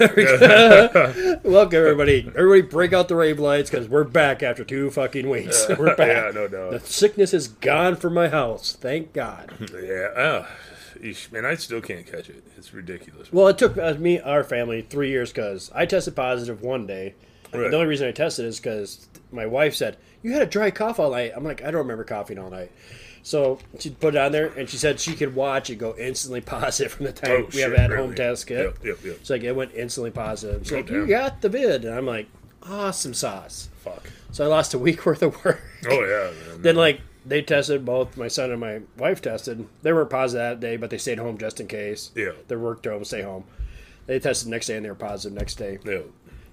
Welcome everybody. Everybody, break out the rave lights because we're back after two fucking weeks. we're back. yeah, no doubt. The sickness is gone from my house. Thank God. Yeah, oh, eesh, man, I still can't catch it. It's ridiculous. Well, it took uh, me, our family, three years because I tested positive one day. Right. The only reason I tested is because my wife said you had a dry cough all night. I'm like, I don't remember coughing all night. So she put it on there, and she said she could watch it go instantly positive from the time Oh, we have shit, at home really? test kit. Yep, yep, yep. It's like it went instantly positive. She's like, you got the vid, and I'm like, awesome sauce. Fuck. So I lost a week worth of work. Oh yeah. Man. Then like they tested both my son and my wife tested. They were positive that day, but they stayed home just in case. Yeah. Their work drove them stay home. They tested the next day and they were positive next day. yeah.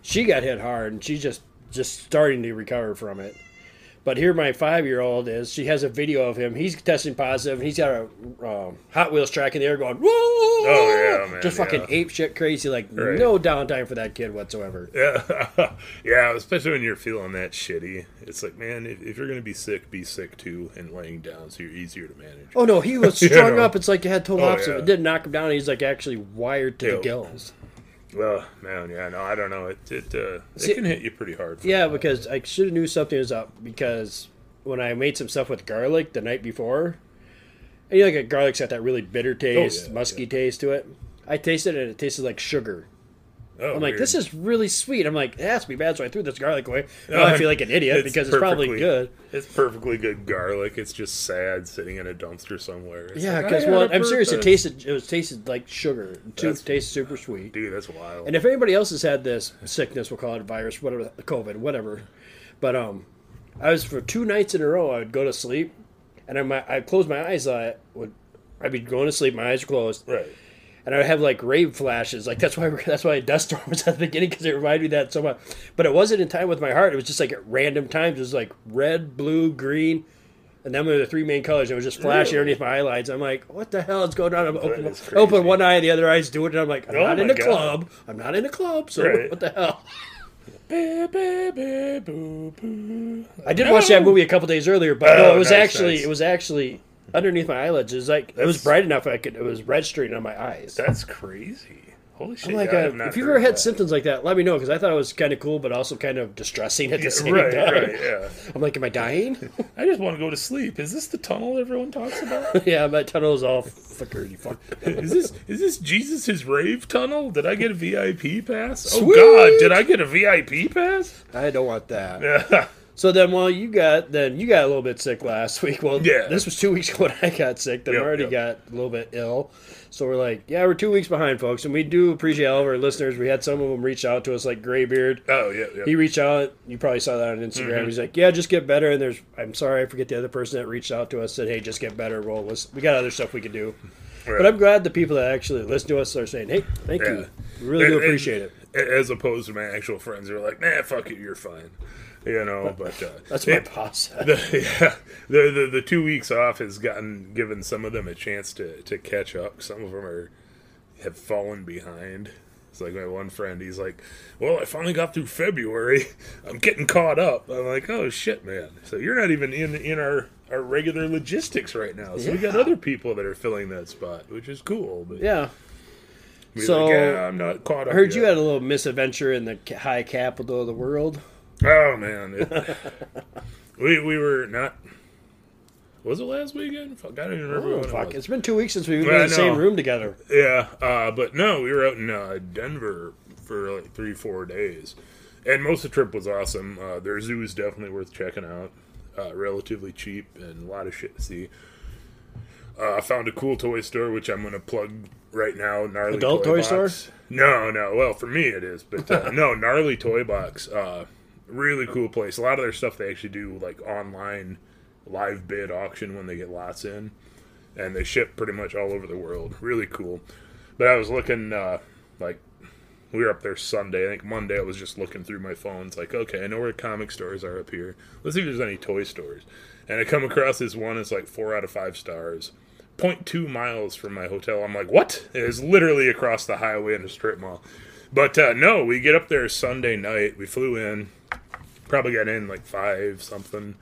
She got hit hard and she's just just starting to recover from it. But here my five year old is. She has a video of him. He's testing positive. And he's got a um, Hot Wheels track in the air going. Whoa! Oh, yeah, man, Just fucking yeah. ape shit crazy. Like Right. no downtime for that kid whatsoever. Yeah, yeah. Especially when you're feeling that shitty, it's like, man, if, if you're gonna be sick, be sick too, and laying down, so you're easier to manage. Oh no, he was You strung know. up. It's like it had total Oh, opposite. yeah. It didn't knock him down. He's like actually wired to the Yeah. gills. Well, man, yeah, no, I don't know. It it uh, See- it can hit you pretty hard. Yeah, because I should have knew something was up because when I made some stuff with garlic the night before, and you know, like garlic's got that really bitter taste, Oh, yeah, musky yeah. taste to it. I tasted it and it tasted like sugar. Oh, I'm like, weird. this is really sweet. I'm like, it has to be bad, so I threw this garlic away. No, Now I feel like an idiot it's because it's probably good. It's perfectly good garlic. It's just sad sitting in a dumpster somewhere. It's Yeah, like, because had well, I'm serious. It tasted it was tasted like sugar. It tastes super sweet. Dude, that's wild. And if anybody else has had this sickness, we'll call it virus, whatever, COVID, whatever. But um, I was for two nights in a row. I would go to sleep, and I I close my eyes. I would I'd be going to sleep. My eyes are closed, right. And I would have like rave flashes. Like that's why that's why Dust Storm was at the beginning because it reminded me of that so much. But it wasn't in time with my heart. It was just like at random times. It was like red, blue, green. And them were the three main colors. And It was just flashing Really? underneath my eyelids. I'm like, what the hell is going on? I'm open, open one eye, and the other eye's doing it. And I'm like, I'm Oh not in a God. club. I'm not in a club. So Right. what the hell? Ba, ba, ba, boo, boo. I did watch that movie a couple days earlier, but no, Oh, it was nice, actually nice. it was actually underneath my eyelids. It was like it was bright enough I could it was registering on my eyes. That's crazy. Holy shit! I'm like, yeah, uh, if you've ever had that. symptoms like that, let me know because I thought it was kind of cool, but also kind of distressing at the Yeah, same right, time. right, yeah. I'm like, am I dying? I just want to go to sleep. Is this the tunnel everyone talks about? yeah, my tunnel is all flickery. Fuck. is this is this Jesus' rave tunnel? Did I get a VIP pass? Sweet. Oh God, did I get a VIP pass? I don't want that. So then, well, you got then you got a little bit sick last week. Well, Yeah. this was two weeks ago when I got sick. Then I already yep. got a little bit ill. So we're like, yeah, we're two weeks behind, folks, and we do appreciate all of our listeners. We had some of them reach out to us, like Graybeard. Oh yeah, yeah. He reached out. You probably saw that on Instagram. Mm-hmm. He's like, yeah, just get better. And there's, I'm sorry, I forget the other person that reached out to us said, hey, just get better. Well, was we got other stuff we could do. Right. But I'm glad the people that actually listen to us are saying, hey, thank Yeah. you. We really do And- and- appreciate it. As opposed to my actual friends who are like, nah, fuck it, you're fine. You know, but uh, That's my it- boss. the, yeah, the, the the two weeks off has gotten given some of them a chance to to catch up. Some of them are have fallen behind. It's like my one friend. He's like, "Well, I finally got through February. I'm getting caught up." I'm like, "Oh shit, man! So you're not even in in our our regular logistics right now. So we got other people that are filling that spot, which is cool." But yeah. so- like, yeah, I'm not caught up. I heard you had a little misadventure in the high capital of the world. Oh man, It- we we were not. Was it last weekend? Fuck, I don't even remember. Oh, it fuck. was. It's been two weeks since we've been Yeah, in the same room together. Yeah, uh, but no, we were out in uh, Denver for like three, four days, and most of the trip was awesome. Uh, their zoo is definitely worth checking out. Uh, relatively cheap and a lot of shit to see. Uh, I found a cool toy store, which I'm going to plug right now. Gnarly Adult toy Box. store? No, no. Well, for me it is, but uh, no, gnarly toy box. Really cool place. A lot of their stuff they actually do like online live bid auction when they get lots in, and they ship pretty much all over the world. Really cool. But I was looking uh, like we were up there Sunday. I think Monday I was just looking through my phone. It's like, okay, I know where comic stores are up here. Let's see if there's any toy stores. And I come across this one. It's like four out of five stars. 0.2 miles from my hotel. I'm like, what? It is literally across the highway in a strip mall. But uh, no, we get up there Sunday night. We flew in. Probably got in like five something.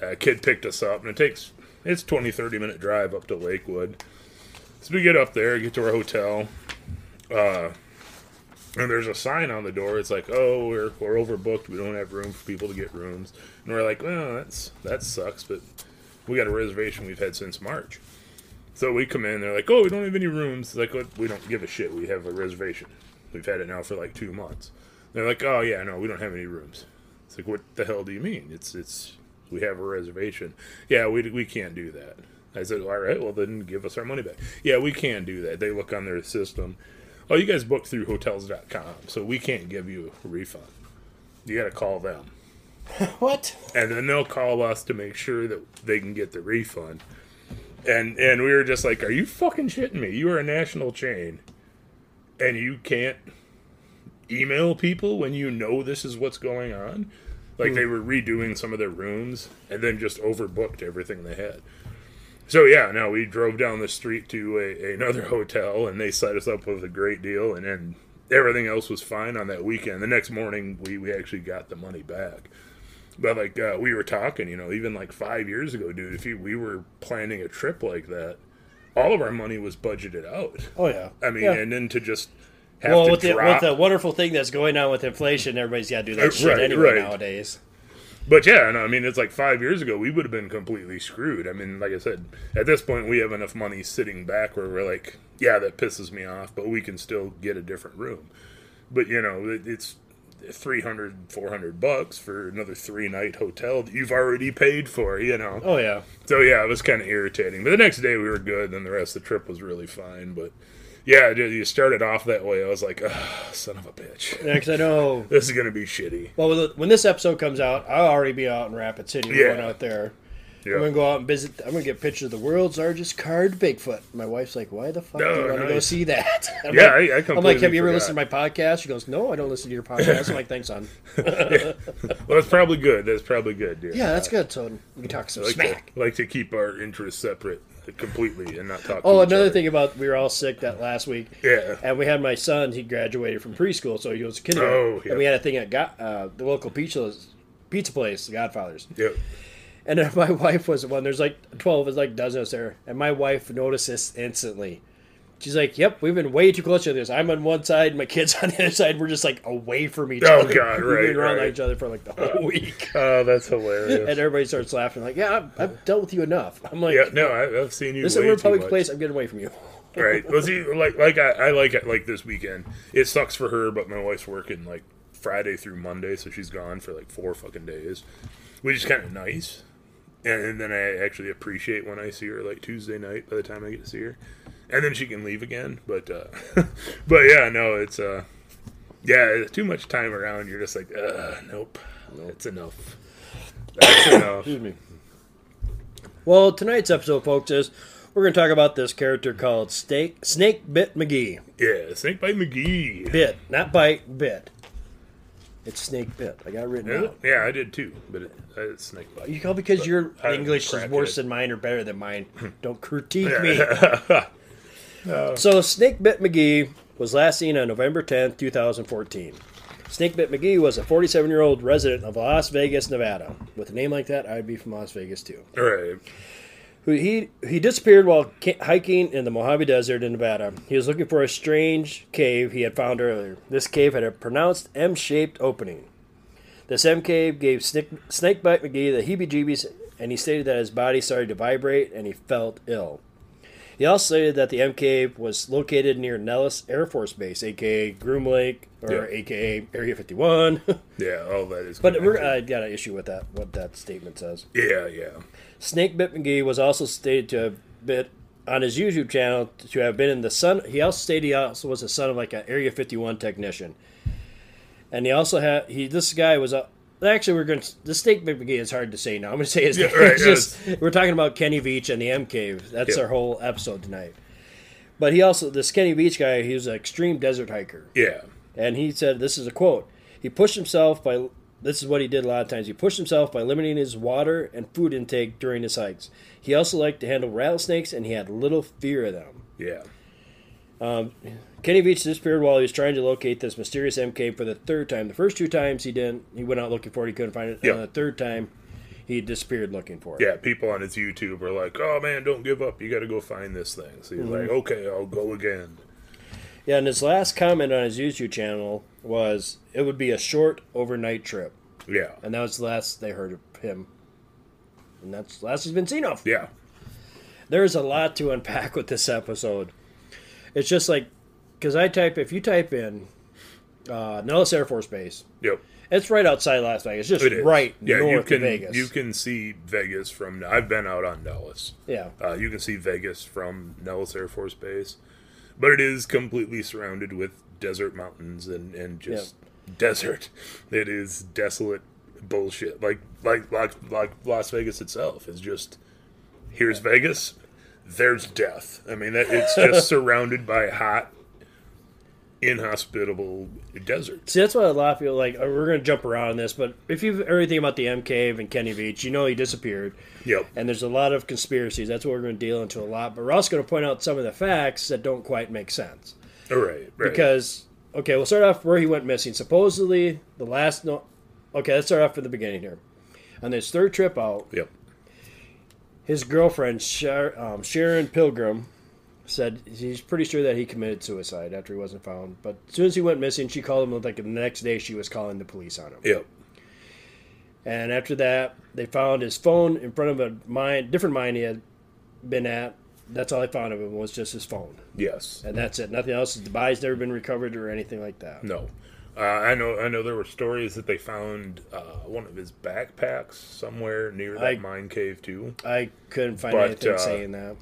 Uh, kid picked us up, and it takes it's 20 30 minute drive up to Lakewood. So we get up there, get to our hotel. Uh, And there's a sign on the door. It's like, oh, we're, we're overbooked. We don't have room for people to get rooms. And we're like, well, that's that sucks, but we got a reservation we've had since March. So we come in. They're like, oh, we don't have any rooms. It's like, "What? we don't give a shit. We have a reservation. We've had it now for like two months. They're like, oh yeah, no, we don't have any rooms. It's like, what the hell do you mean? It's it's we have a reservation. Yeah, we we can't do that. I said, all right, well then give us our money back. Yeah, we can do that. They look on their system. Oh, you guys booked through hotels.com, so we can't give you a refund. You got to call them. What? And then they'll call us to make sure that they can get the refund. And and we were just like, "Are you fucking shitting me? You are a national chain, and you can't email people when you know this is what's going on." Like they were redoing some of their rooms and then just overbooked everything they had. So yeah, no, we drove down the street to a, another hotel and they set us up with a great deal, and then everything else was fine on that weekend. The next morning, we we actually got the money back. But like uh, we were talking, you know, even like five years ago, dude, if you, we were planning a trip like that, all of our money was budgeted out. Oh yeah. I mean, Yeah. and then to just have well, to with the, with the wonderful thing that's going on with inflation, everybody's got to do that Uh, shit right, anyway right. nowadays. But yeah, no, I mean, it's like five years ago, we would have been completely screwed. I mean, like I said, at this point, we have enough money sitting back where we're like, yeah, that pisses me off, but we can still get a different room. But, you know, it, it's 300, 400 bucks for another three night hotel that you've already paid for, you know. Oh yeah. So yeah, it was kind of irritating. But the next day we were good, and the rest of the trip was really fine. But yeah, dude, you started off that way. I was like, son of a bitch. Yeah, 'cause I know. This is gonna be shitty. Well, when- when this episode comes out, I'll already be out in Rapid City. Yeah. going out there. Yeah. I'm gonna go out and visit. I'm gonna get pictures of the world's largest carved Bigfoot. My wife's like, "Why the fuck do Oh, you want to go see that?" I'm Yeah, like, I- I I'm like, "Have you ever forgot. listened to my podcast?" She goes, "No, I don't listen to your podcast." I'm like, "Thanks, son." Well, that's probably good. That's probably good, dude. Yeah, that's good. So we can talk some I like smack. to, like to keep our interests separate completely and not talk. Oh, another other. thing about we were all sick that last week. Yeah. And we had my son. He graduated from preschool, so he was kindergarten. Oh, yeah. And we had a thing at got, uh, the local pizza pizza place, the Godfathers. Yep. And then my wife was the one. There's like twelve, there's like dozens there, and my wife noticed this instantly. She's like, "Yep, we've been way too close to this. I'm on one side, my kids on the other side. We're just like away from each Oh, other. God, We've been around right. each other for like the whole week." Oh, that's hilarious. and everybody starts laughing, like, "Yeah, I've, I've dealt with you enough." I'm like, yeah, no, I've seen you. "This is a public much. place. I'm getting away from you." right? Well, see, like, like I, I like it like this weekend. It sucks for her, but my wife's working like Friday through Monday, so she's gone for like four fucking days, which is kind of nice. And, and then I actually appreciate when I see her like Tuesday night. By the time I get to see her, and then she can leave again. But, uh, but yeah, no, it's uh, yeah, too much time around. You're just like, uh, nope, it's enough. That's enough. Excuse me. Well, tonight's episode, folks, is we're going to talk about this character called Snake Snake Bit McGee. Yeah, Snakebite McGee. Bit, not bite, bit. It's Snake Bit. I got it written Yeah, out. yeah, I did too, but it, it's Snakebite. You call because your I- English is worse than mine or better than mine. Don't critique me. Uh, so Snake Bit McGee was last seen on November 10th, 2014. Snake Bit McGee was a 47-year-old resident of Las Vegas, Nevada. With a name like that, I'd be from Las Vegas too. All right. Who he he disappeared while hiking in the Mojave Desert in Nevada. He was looking for a strange cave he had found earlier. This cave had a pronounced M-shaped opening. This M cave gave Snake, Snakebite McGee the heebie-jeebies, and he stated that his body started to vibrate and he felt ill. He also stated that the M cave was located near Nellis Air Force Base, aka Groom Lake, or Yeah. aka Area 51. Yeah, all that is. but we're. I got an issue with that. What that statement says. yeah, yeah. Snakebit McGee was also stated to have been on his YouTube channel to have been in the son. He also stated he also was the son of like an Area 51 technician, and he also had he. This guy was a. Actually, we're going. to... The Snakebit McGee is hard to say now. I'm going to say his Yeah, name. right, It's just we're talking about Kenny Veach and the M Cave. That's Yeah. our whole episode tonight. But he also the Kenny Veach guy. He was an extreme desert hiker. Yeah. And he said, this is a quote. He pushed himself by, this is what he did a lot of times. He pushed himself by limiting his water and food intake during his hikes. He also liked to handle rattlesnakes and he had little fear of them. Yeah. Kenny Veach disappeared while he was trying to locate this mysterious M cave for the third time. The first two times he didn't, he went out looking for it, he couldn't find it. Yeah. And the third time, he disappeared looking for it. Yeah, people on his YouTube are like, "Oh man, don't give up. You got to go find this thing." So he's Mm-hmm. like, "Okay, I'll go again." Yeah, and his last comment on his YouTube channel was it would be a short overnight trip. Yeah. And that was the last they heard of him. And that's the last he's been seen of. Yeah. There's a lot to unpack with this episode. It's just like, because I type, if you type in uh, Nellis Air Force Base, Yep. it's right outside Las Vegas, just It is. right yeah, north you can, of Vegas. You can see Vegas from. I've been out on Nellis. yeah. Uh, you can see Vegas from Nellis Air Force Base, but it is completely surrounded with desert mountains and, and just desert. It is desolate bullshit. Like like like like Las Vegas itself is just here's Vegas, there's death. I mean, that, it's just surrounded by hot, inhospitable desert. See, that's why a lot of people like. uh, We're going to jump around on this, but if you've heard anything about the M Cave and Kenny Veach, you know he disappeared. Yep. And there's a lot of conspiracies. That's what we're going to deal into a lot. But we're also going to point out some of the facts that don't quite make sense. All right. Right. Because, okay, we'll start off where he went missing. Supposedly, the last. No, okay, let's start off from the beginning here. On his third trip out, yep. his girlfriend, um, Sharon Pilgrim, said he's pretty sure that he committed suicide after he wasn't found. But as soon as he went missing, she called him. Like the next day, she was calling the police on him. Yep. And after that, they found his phone in front of a mine, different mine he had been at. That's all they found of him was just his phone, Yes. and that's it. Nothing else. The body's never been recovered or anything like that. No. Uh, I know. I know there were stories that they found uh, one of his backpacks somewhere near that I- mine cave too. I couldn't find But, anything uh, saying that.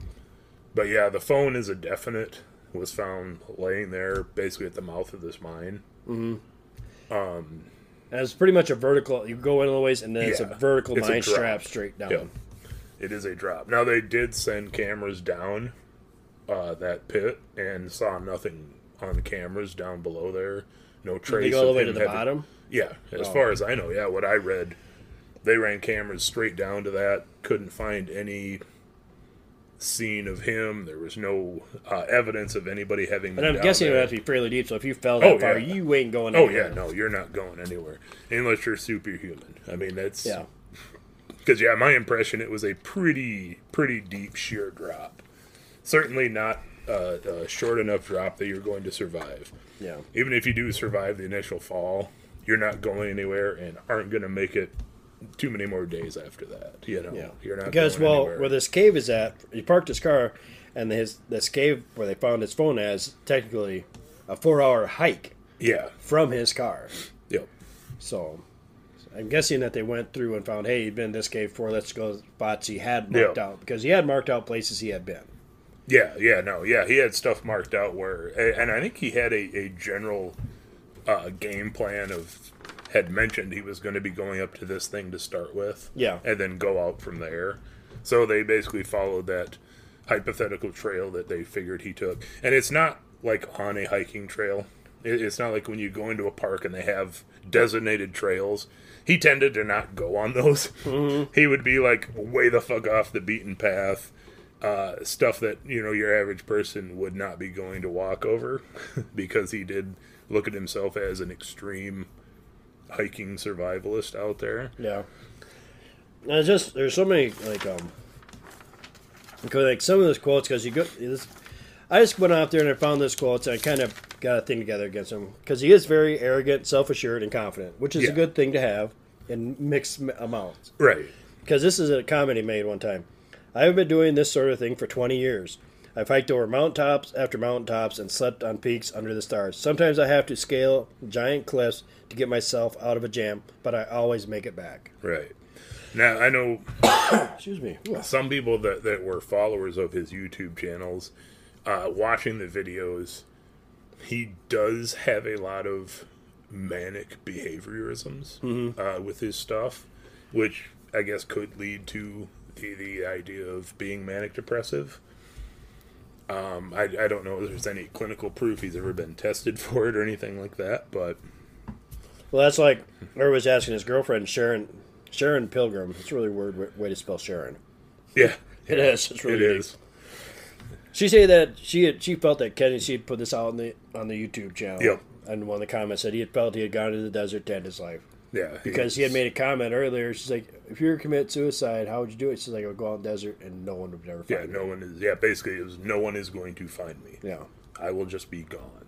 But yeah, the phone is a definite. Was found laying there, basically at the mouth of this mine. And it's pretty much a vertical. You go in a ways, and then it's a vertical it's mine drop. strap straight down. Yeah. It is a drop. Now they did send cameras down uh, that pit and saw nothing on cameras down below there. No trace. They go all the way to the having- bottom. Yeah, as Oh. far as I know, yeah. What I read, they ran cameras straight down to that. Couldn't find any scene of him. There was no uh, evidence of anybody having. Been And I'm guessing it there. would have to be fairly deep. So if you fell that Oh, far, yeah. you ain't going. Oh anywhere. yeah, no, you're not going anywhere unless you're superhuman. I mean, that's Yeah. Because yeah, my impression it was a pretty pretty deep sheer drop. Certainly not uh, a short enough drop that you're going to survive. Yeah. Even if you do survive the initial fall, you're not going anywhere and aren't going to make it too many more days after that. You know, Yeah. you're not because going well, anywhere. where this cave is at, he parked his car, and his this cave where they found his phone as technically a four-hour hike yeah, from his car. yep, So I'm guessing that they went through and found, hey, he'd been in this cave before. Let's go spots he had marked Yeah. out because he had marked out places he had been. yeah, yeah. No, yeah, he had stuff marked out where, and I think he had a, a general uh, game plan of had mentioned he was going to be going up to this thing to start with. Yeah. and then go out from there. So they basically followed that hypothetical trail that they figured he took. And it's not like on a hiking trail. It's not like when you go into a park and they have designated trails. He tended to not go on those. He would be like way the fuck off the beaten path. Uh, stuff that you know your average person would not be going to walk over because he did look at himself as an extreme hiking survivalist out there. Yeah. And it's just there's so many like um, because like some of those quotes because you go this. I just went out there and I found this quotes and I kind of got a thing together against him because he is very arrogant, self assured, and confident, which is Yeah. a good thing to have in mixed amounts. Right. Because this is a comment he made one time. I have been doing this sort of thing for 20 years. I've hiked over mountaintops after mountaintops and slept on peaks under the stars. Sometimes I have to scale giant cliffs to get myself out of a jam, but I always make it back. Right. Now I know Excuse me. Some people that, that were followers of his YouTube channels, uh, watching the videos, he does have a lot of manic behaviorisms uh, with his stuff, which I guess could lead to the, the idea of being manic depressive. Um, I, I don't know if there's any clinical proof he's ever been tested for it or anything like that, but Well, that's like everybody's asking his girlfriend, Sharon Sharon Pilgrim. It's a really weird way to spell Sharon. yeah, It is. It's really it is. She said that she had, she felt that Kenny she had put this out on the on the YouTube channel. Yep. And one of the comments said he had felt he had gone to the desert to end his life. Yeah, Because he had made a comment earlier. She's like, if you were to commit suicide, how would you do it? She's like, I would go out in the desert and no one would ever find me. Yeah, no one is. Yeah, basically, it was no one is going to find me. Yeah. I will just be gone.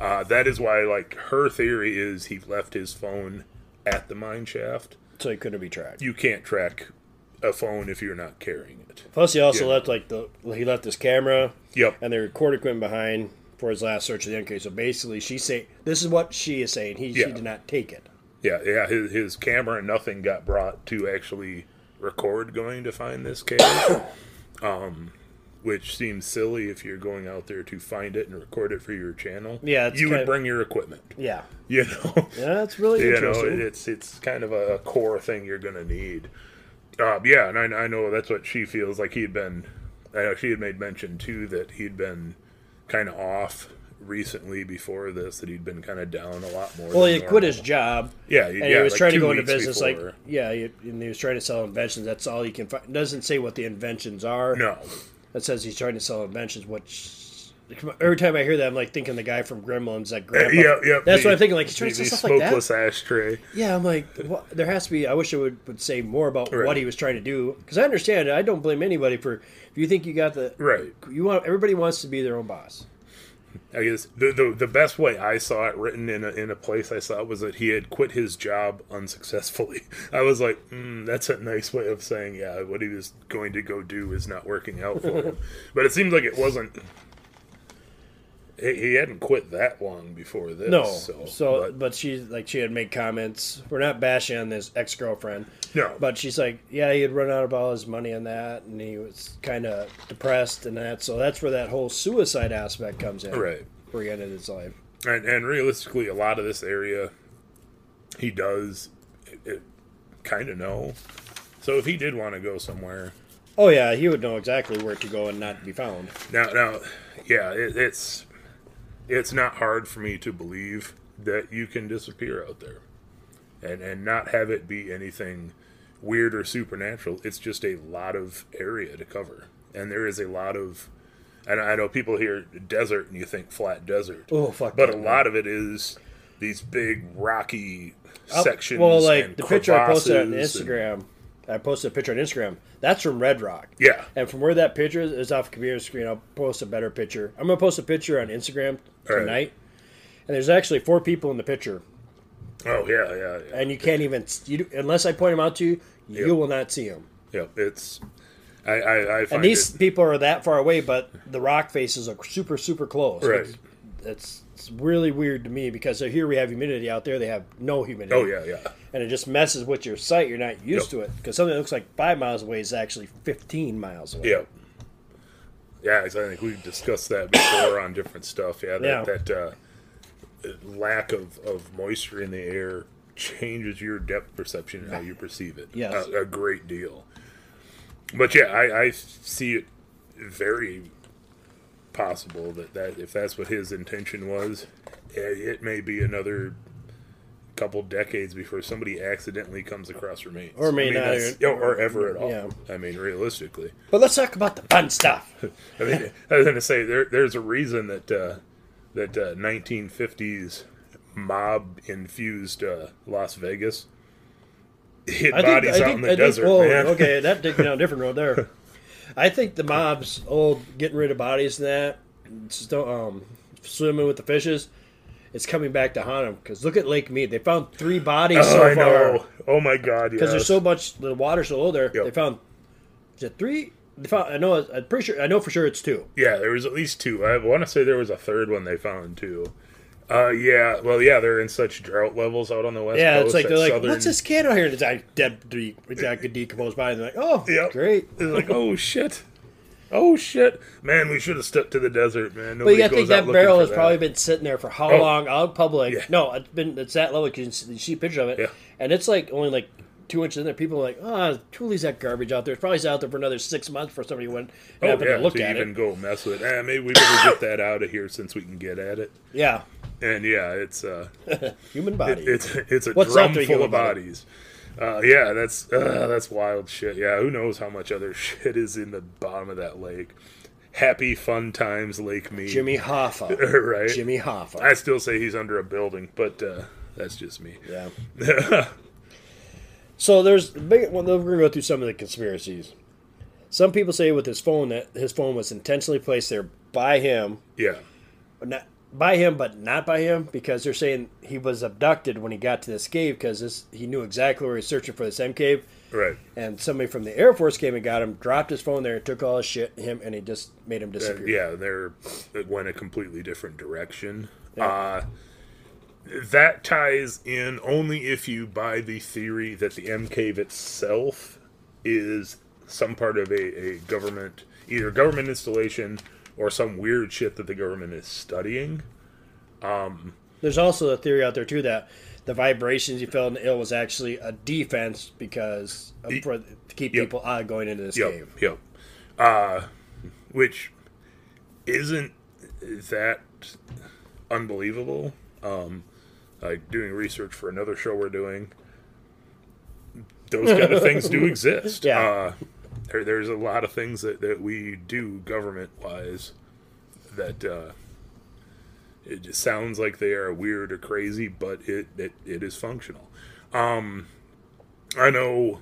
Uh, that is why, like, her theory is he left his phone at the mine shaft. So he couldn't be tracked. You can't track a phone if you're not carrying it. Plus, he also Yeah. left like the he left his camera Yep. and the recorder equipment behind for his last search of the M cave. So basically, she say this is what she is saying. He Yeah. she did not take it. Yeah, yeah. His, his camera and nothing got brought to actually record going to find this cave. um, which seems silly if you're going out there to find it and record it for your channel. Yeah, it's you would of- bring your equipment. Yeah, You know. yeah, that's really you know, interesting. it's it's kind of a core thing you're gonna need. Uh, yeah, and I, I know that's what she feels like. He'd been, I know she had made mention too that he'd been kind of off recently before this. That he'd been kind of down a lot more. well, he quit his job. Yeah, and yeah, he was like trying to go into business. before. Like, yeah, he, and he was trying to sell inventions. That's all he can find. It doesn't say what the inventions are. no, That says he's trying to sell inventions. Which every time I hear that, I'm like thinking the guy from Gremlins, that uh, grandpa. yeah, yeah. That's the- what I'm thinking. Like he's trying the- to sell stuff like that. smokeless ashtray. Yeah, I'm like, what, there has to be. I wish it would, would say more about Right. what he was trying to do because I understand. I don't blame anybody for if you think you got the Right. You want everybody wants to be their own boss. I guess the, the the best way I saw it written in a in a place I saw it was that he had quit his job unsuccessfully. I was like, mm, that's a nice way of saying, yeah, what he was going to go do is not working out for him. but it seems like it wasn't. He, he hadn't quit that long before this. No, so, so, but, but, she like she had made comments. We're not bashing on this ex girlfriend, no, but she's like, yeah, he had run out of all his money on that, and he was kind of depressed and that. So that's where that whole suicide aspect comes in. right. where he ended his life. And, and realistically, a lot of this area, he does it, it kind of know. So if he did want to go somewhere, Oh yeah, he would know exactly where to go and not be found. Now, now, yeah, it, it's it's not hard for me to believe that you can disappear out there, and and not have it be anything weird or supernatural. It's just a lot of area to cover, and there is a lot of. And I know people hear desert and you think flat desert, Oh fuck! but a man. lot of it is these big rocky Up- sections. Well, like the picture I posted on crevasses and- Instagram, I posted a picture on Instagram. That's from Red Rock. yeah, And from where that picture is, is off the computer screen, I'll post a better picture. I'm gonna post a picture on Instagram All right. tonight. And there's actually four people in the picture, oh yeah, yeah, yeah. and you can't even you, unless I point them out to you, you Yep. will not see them. yeah. It's I I, I find And these it, people are that far away, but the rock faces are super super close. Right. It's, it's, it's really weird to me because here we have humidity out there; they have no humidity. oh yeah, yeah. and it just messes with your sight. You're not used Yep. to it because something that looks like five miles away is actually 15 miles away. Yeah. Yeah, I think we've discussed that before on different stuff. Yeah, that, Yeah. that uh, lack of, of moisture in the air changes your depth perception and how you perceive it. Yes. A, a great deal. But yeah, I, I see it very possible that, that if that's what his intention was, eh, it may be another couple decades before somebody accidentally comes across remains. Or may I mean, not even- or ever at all. Yeah. I mean, realistically. But let's talk about the fun stuff. I mean, I was going to say there, there's a reason that uh, that uh, 1950s mob infused uh, Las Vegas hit I think, bodies I out think, in the I think, desert, whoa, man. okay, that takes me down a different road there. I think the mob's old getting rid of bodies and that, still um, swimming with the fishes, it's coming back to haunt them. Because look at Lake Mead; they found three bodies oh, so I far. know. Oh my God! Because Yes. there's so much, the water's so low there. Yep. They found is it three? They found. I know. I'm pretty sure. I know for sure it's two. yeah, there was at least two. I want to say there was a third one they found too. Uh, yeah. Well, yeah, they're in such drought levels out on the west Yeah, coast. it's like they're like, southern- what's this can out here? And it's like dead, de- a decomposed body. And they're like, oh, Yep. great. It's like, oh shit. Oh shit, man! We should have stuck to the desert, man. But Nobody you got to think that barrel has that. probably been sitting there for how Oh. long out public? Yeah. No, it's been it's that low. You can see, you see a picture of it, Yeah. and it's like only like two inches in there. People are like, oh, who leaves that garbage out there? It's probably out there for another six months for somebody went and Oh yeah, to look to at even it. go mess with it. Eh, maybe we better get that out of here since we can get at it. Yeah, And yeah, it's uh, human body. it's it's a What's drum full of bodies. Uh, yeah, that's uh, that's wild shit. Yeah, who knows how much other shit is in the bottom of that lake? Happy fun times, Lake Me. Jimmy Hoffa. right? Jimmy Hoffa. I still say he's under a building, but uh, that's just me. yeah. So there's big. Well, we're gonna go through some of the conspiracies. Some people say with his phone that his phone was intentionally placed there by him yeah, but not by him, but not by him because they're saying he was abducted when he got to this cave because he knew exactly where he was searching for this M cave, Right. and somebody from the Air Force came and got him, dropped his phone there, took all his shit, him, and he just made him Uh, disappear. yeah, they're it went a completely different direction. Uh, that ties in only if you buy the theory that the M cave itself is some part of a, a government, either government installation or some weird shit that the government is studying. There's also a theory out there too that the vibrations you felt in the ill was actually a defense because of, for, to keep Yep. people out of going into this Yep, cave. yep. Uh, which isn't that unbelievable. Um, like doing research for another show we're doing. Those kind of things do exist. Yeah. Uh, there, there's a lot of things that, that we do government wise that uh, it just sounds like they are weird or crazy, but it, it, it is functional. Um, I know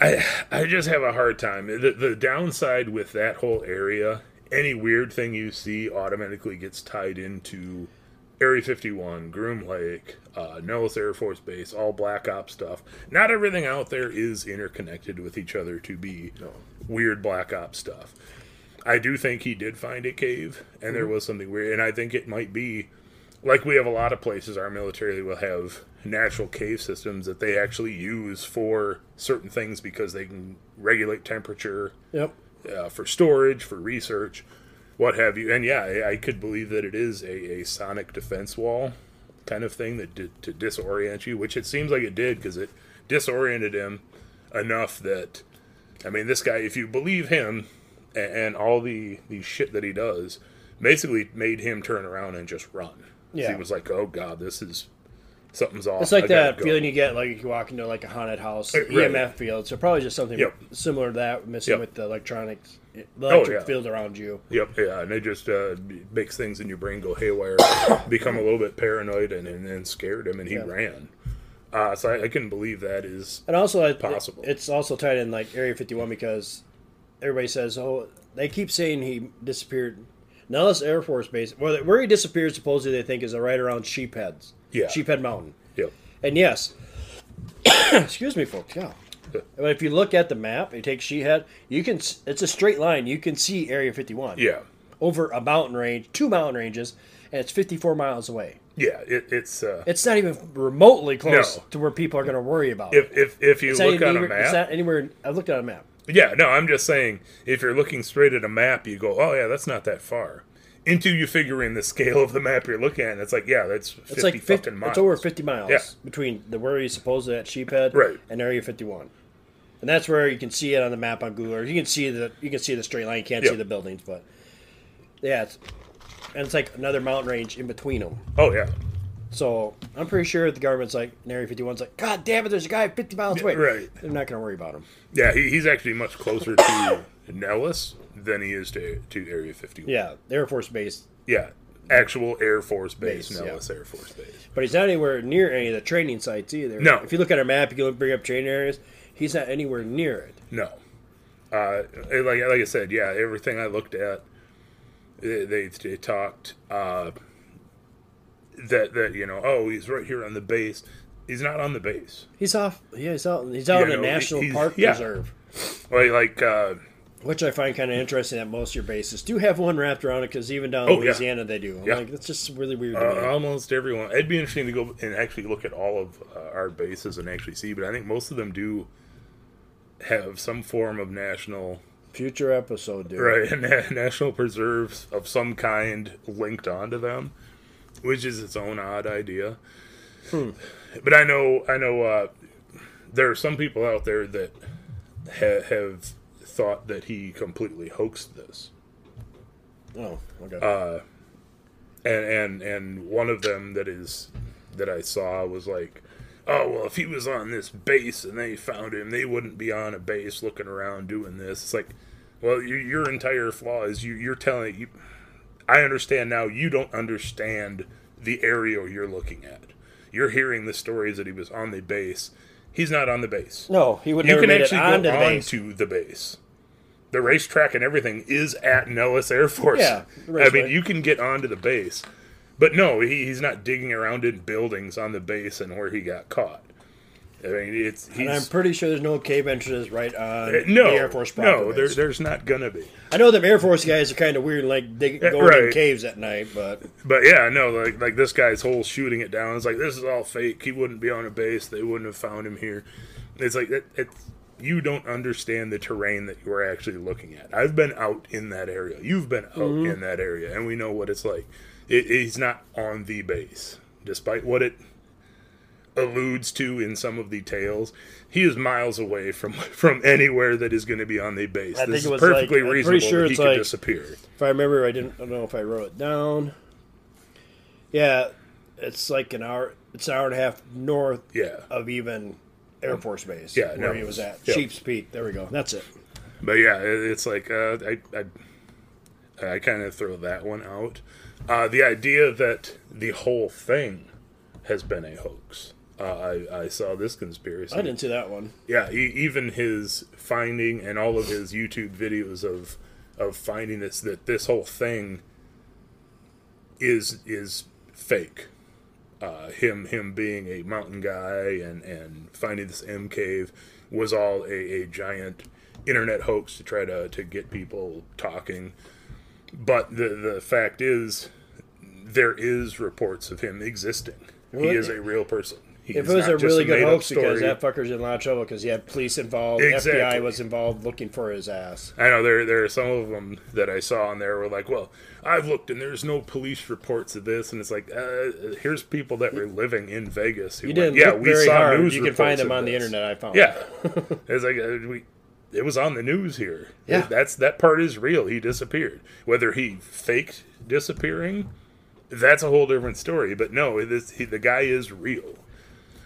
I I just have a hard time. The, the downside with that whole area, any weird thing you see automatically gets tied into Area 51, Groom Lake, uh, Nellis Air Force Base, all Black Ops stuff. Not everything out there is interconnected with each other to be weird Black Ops stuff. I do think he did find a cave, and there was something weird, and I think it might be like we have a lot of places our military will have natural cave systems that they actually use for certain things because they can regulate temperature Yep. uh, for storage for research what have you and yeah i, I could believe that it is a, a sonic defense wall kind of thing that did to disorient you which it seems like it did because it disoriented him enough that i mean this guy if you believe him and, and all the the shit that he does basically made him turn around and just run. Yeah. he was like oh god this is something's off It's like I that feeling you get like you walk into like a haunted house, right. EMF field. So probably just something Yep. similar to that, missing Yep. with the electronics, the electric yeah. field around you. Yep, yeah, and it just uh, makes things in your brain go haywire, become a little bit paranoid, and and, and scared him, and he Yeah. ran. Uh, so I, I can believe that is And also, it- Possible. it's also tied in like Area 51 because everybody says, oh, they keep saying he disappeared. Nellis Air Force Base, well, where he disappeared, supposedly they think is right around Sheepheads. Yeah. Sheephead Mountain. yep, And yes, excuse me, folks. Yeah. But if you look at the map, you take Sheephead, you can. It's a straight line. You can see Area 51 yeah, over a mountain range, two mountain ranges, and it's 54 miles away. yeah. It, it's uh, It's not even remotely close No. to where people are going to worry about. it. if if if you It's look on a anywhere- It's map, not anywhere. I looked at a map. yeah, no, I'm just saying if you're looking straight at a map, you go, oh yeah, that's not that far. Until you figure in the scale of the map you're looking at, and it's like, yeah, that's fifty It's like 50, fucking miles. it's over 50 miles Yeah. between the where he's supposedly at Sheephead Right. and Area 51. And that's where you can see it on the map on Google. You can see the you can see the straight line. You can't Yeah. see the buildings, but yeah, it's, and it's like another mountain range in between them. Oh yeah, So I'm pretty sure the government's like in Area 51's like, God damn it, there's a guy 50 miles away. right. They're not going to worry about him. yeah. He, he's actually much closer to Nellis than he is to to Area 51. Yeah, Air Force Base, Yeah, actual Air Force Base, Base, yeah. Nellis Air Force Base. but he's not anywhere near any of the training sites either. No. If you look at our map, you can bring up training areas. He's not anywhere near it. No, uh, like like I said, yeah, everything I looked at, they they, they talked uh, that that you know, oh, he's right here on the base. He's not on the base. He's off. Yeah, he's out. He's out Yeah, in a national park yeah. reserve, Like like uh, which I find kind of interesting. That most of your bases do have one wrapped around it, because even down Oh, in yeah. Louisiana they do. I'm Yeah. like, that's just really weird. Uh, almost everyone. It'd be interesting to go and actually look at all of uh, our bases and actually see, but I think most of them do have some form of national Future episode, dude. right na- national preserves of some kind linked onto them which is its own odd idea but i know i know uh, there are some people out there that ha- have thought that he completely hoaxed this. Oh, okay. Uh, and and and one of them that is that i saw was like oh well if he was on this base and they found him they wouldn't be on a base looking around doing this. It's like well your, your entire flaw is you you're telling you i understand now you don't understand the area you're looking at. You're hearing the stories that he was on the base he's not on the base no, he would you never can made it actually onto go the base. onto the base the racetrack and everything is at Nellis Air Force. Yeah, I mean, you can get onto the base, but no, he, he's not digging around in buildings on the base and where he got caught. I mean, it's he's And I'm pretty sure there's no cave entrances right on uh, no the Air Force property. no, there, there's not gonna be. I know them Air Force guys are kind of weird, like they go in right. caves at night, but But yeah, no, like like this guy's whole shooting it down. It's like this is all fake. He wouldn't be on a base. They wouldn't have found him here. It's like it, it's you don't understand the terrain that you are actually looking at. I've been out in that area. You've been out Mm-hmm. in that area, and we know what it's like. It, he's not on the base, despite what it alludes to in some of the tales. He is miles away from from anywhere that is going to be on the base. I this think it is was perfectly like- reasonable sure that he could like- disappear. if I remember, I didn't I don't know if I wrote it down. Yeah, it's like an hour. It's an hour and a half north Yeah. of even Air Force Base. Yeah, where no. he was at Yeah. Sheep's Peak. There we go. That's it. But yeah, it's like uh, I I, I kind of throw that one out. Uh, the idea that the whole thing has been a hoax. Uh, I, I saw this conspiracy. I didn't see that one. Yeah, e- even his finding and all of his YouTube videos of of finding this that this whole thing is is fake. Uh, him him being a mountain guy and and finding this M cave was all a, a giant internet hoax to try to to get people talking. But the the fact is, there is reports of him existing. He is a real person. If it was a really good hoax, because that fucker's in a lot of trouble because he had police involved, Exactly. FBI was involved looking for his ass. I know there there are some of them that I saw on there were like, well, I've looked and there's no police reports of this, and it's like, uh, here's people that were living in Vegas who You didn't yeah, look we saw hard. news You can find them on the internet. I found. Yeah, it's like uh, we, it was on the news here. Yeah. that's that part is real. He disappeared. Whether he faked disappearing, that's a whole different story. But no, it is, he, the guy is real.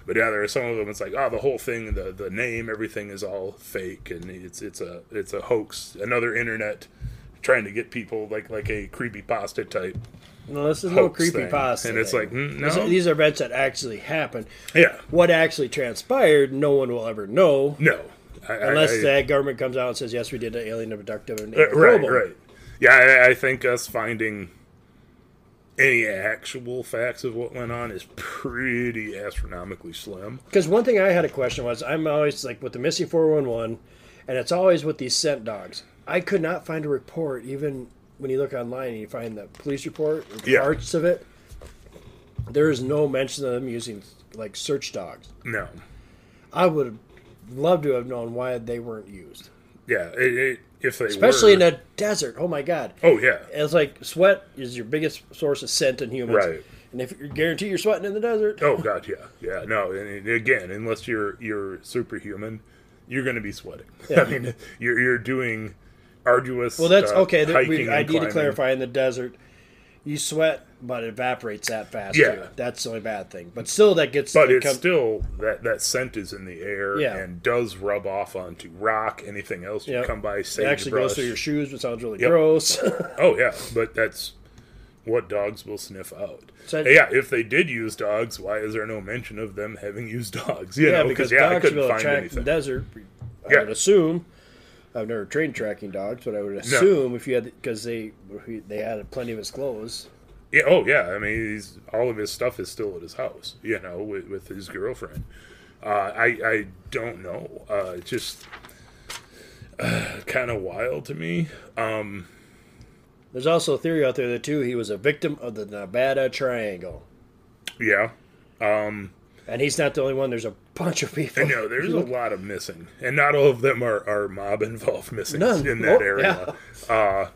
But yeah, there are some of them. It's like, oh, the whole thing, the the name, everything is all fake, and it's it's a it's a hoax. Another internet trying to get people like like a creepy pasta type. No, this is no creepy pasta. And it's like, mm, These, no. are, these are events that actually happened. Yeah, What actually transpired, no one will ever know. no, I, I- Unless I- the government comes out and says, yes, we did an alien abductive and Uh, right, global." right. Yeah, I, I think us finding any actual facts of what went on is pretty astronomically slim. Because one thing I had a question was, I'm always like with the missing 411, and it's always with these scent dogs. I could not find a report, even when you look online and you find the police report, or Yeah. parts of it. There is no mention of them using like search dogs. No. I would love to have known why they weren't used, Yeah, it, it, if they especially were, in a desert. Oh my god! Oh yeah, It's like sweat is your biggest source of scent in humans, Right. And if you guarantee you're sweating in the desert, oh god, yeah, yeah. No, and again, unless you're you're superhuman, you're going to be sweating. Yeah. I mean, you're you're doing arduous. Well, that's uh, okay. That we, I need to clarify. In the desert, you sweat, but it evaporates that fast. Yeah. too. that's the only bad thing. But still, that gets. But it it's come- still that that scent is in the air Yeah. and does rub off onto rock. Anything else you Yep. come by, It sage actually goes through your shoes, which sounds really Yep. gross. Oh yeah, but that's what dogs will sniff out. So- yeah, if they did use dogs, why is there no mention of them having used dogs? You yeah, know, because yeah, dogs will find track the desert. I Yeah. would assume. I've never trained tracking dogs, but I would assume if you had because they they had plenty of his clothes. Yeah, oh yeah. I mean, he's, all of his stuff is still at his house. You know, with, with his girlfriend. Uh, I I don't know. Uh, it's just uh, kind of wild to me. Um, There's also a theory out there that too he was a victim of the Nevada Triangle, yeah. and he's not the only one. There's a bunch of people. I know there's a lot of missing, and not all of them are, are mob involved missing in that Oh, area. Uh,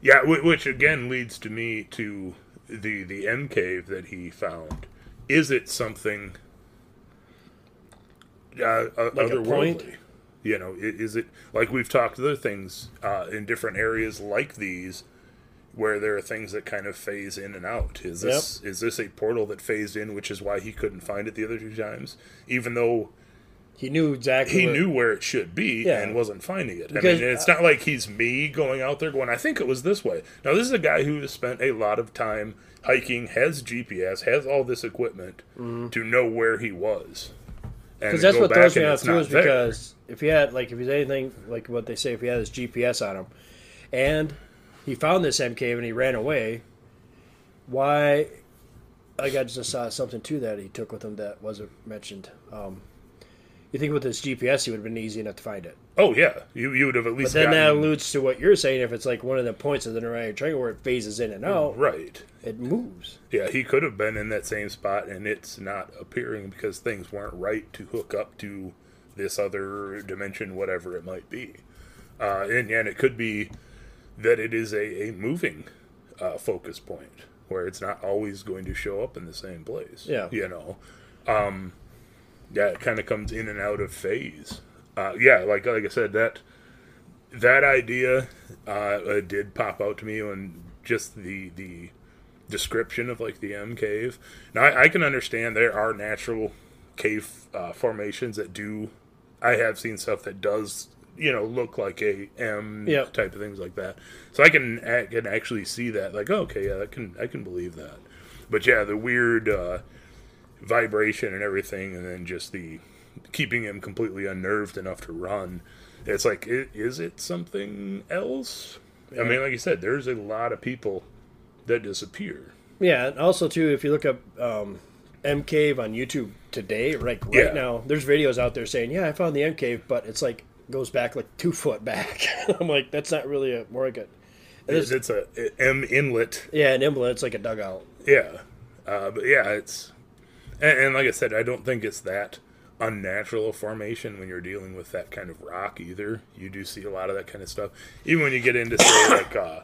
yeah, whi- which again leads to me to the the M cave that he found. Is it something uh, uh, Like otherworldly? point? You know, is it like we've talked other things uh, in different areas like these, where there are things that kind of phase in and out? Is this is this a portal that phased in, which is why he couldn't find it the other two times, even though He knew exactly. he what- knew where it should be Yeah. and wasn't finding it. Because, I mean, it's not like he's me going out there going, I think it was this way. Now, this is a guy who has spent a lot of time hiking, has GPS, has all this equipment Mm-hmm. to know where he was. Because that's what throws me off too is there. because if he had like if he's anything like what they say if he had his GPS on him, and he found this M cave and he ran away, why? Like I just saw something too that he took with him that wasn't mentioned. Um, you think with this GPS he would have been easy enough to find it, Oh yeah, you you would have at but least. then that gotten- alludes to what you're saying. If it's like one of the points of the Orion Triangle where it phases in and out, right. it moves. Yeah, he could have been in that same spot, and it's not appearing because things weren't right to hook up to this other dimension, whatever it might be. Uh, and, and it could be that it is a, a moving uh, focus point where it's not always going to show up in the same place. Yeah. You know? Um, yeah, it kind of comes in and out of phase. Uh, yeah, like like I said, that that idea uh, uh, did pop out to me when just the the description of like the M cave. Now I, I can understand there are natural cave uh, formations that do. I have seen stuff that does you know look like a M Yep. type of things like that. So I can I can actually see that like okay yeah I can I can believe that. But yeah, the weird uh, vibration and everything, and then just the keeping him completely unnerved enough to run. It's like, is it something else? I mean, like you said, there's a lot of people that disappear. Yeah, and also too, if you look up um, M Cave on YouTube today, like right Yeah. now, there's videos out there saying, "Yeah, I found the M Cave," but it's like goes back like two foot back. I'm like, that's not really a more like a, It's, it's a a M inlet, yeah, an inlet. It's like a dugout. yeah. Uh, but yeah, it's and, and like I said, I don't think it's that unnatural a formation when you're dealing with that kind of rock either. You do see a lot of that kind of stuff, even when you get into say like uh,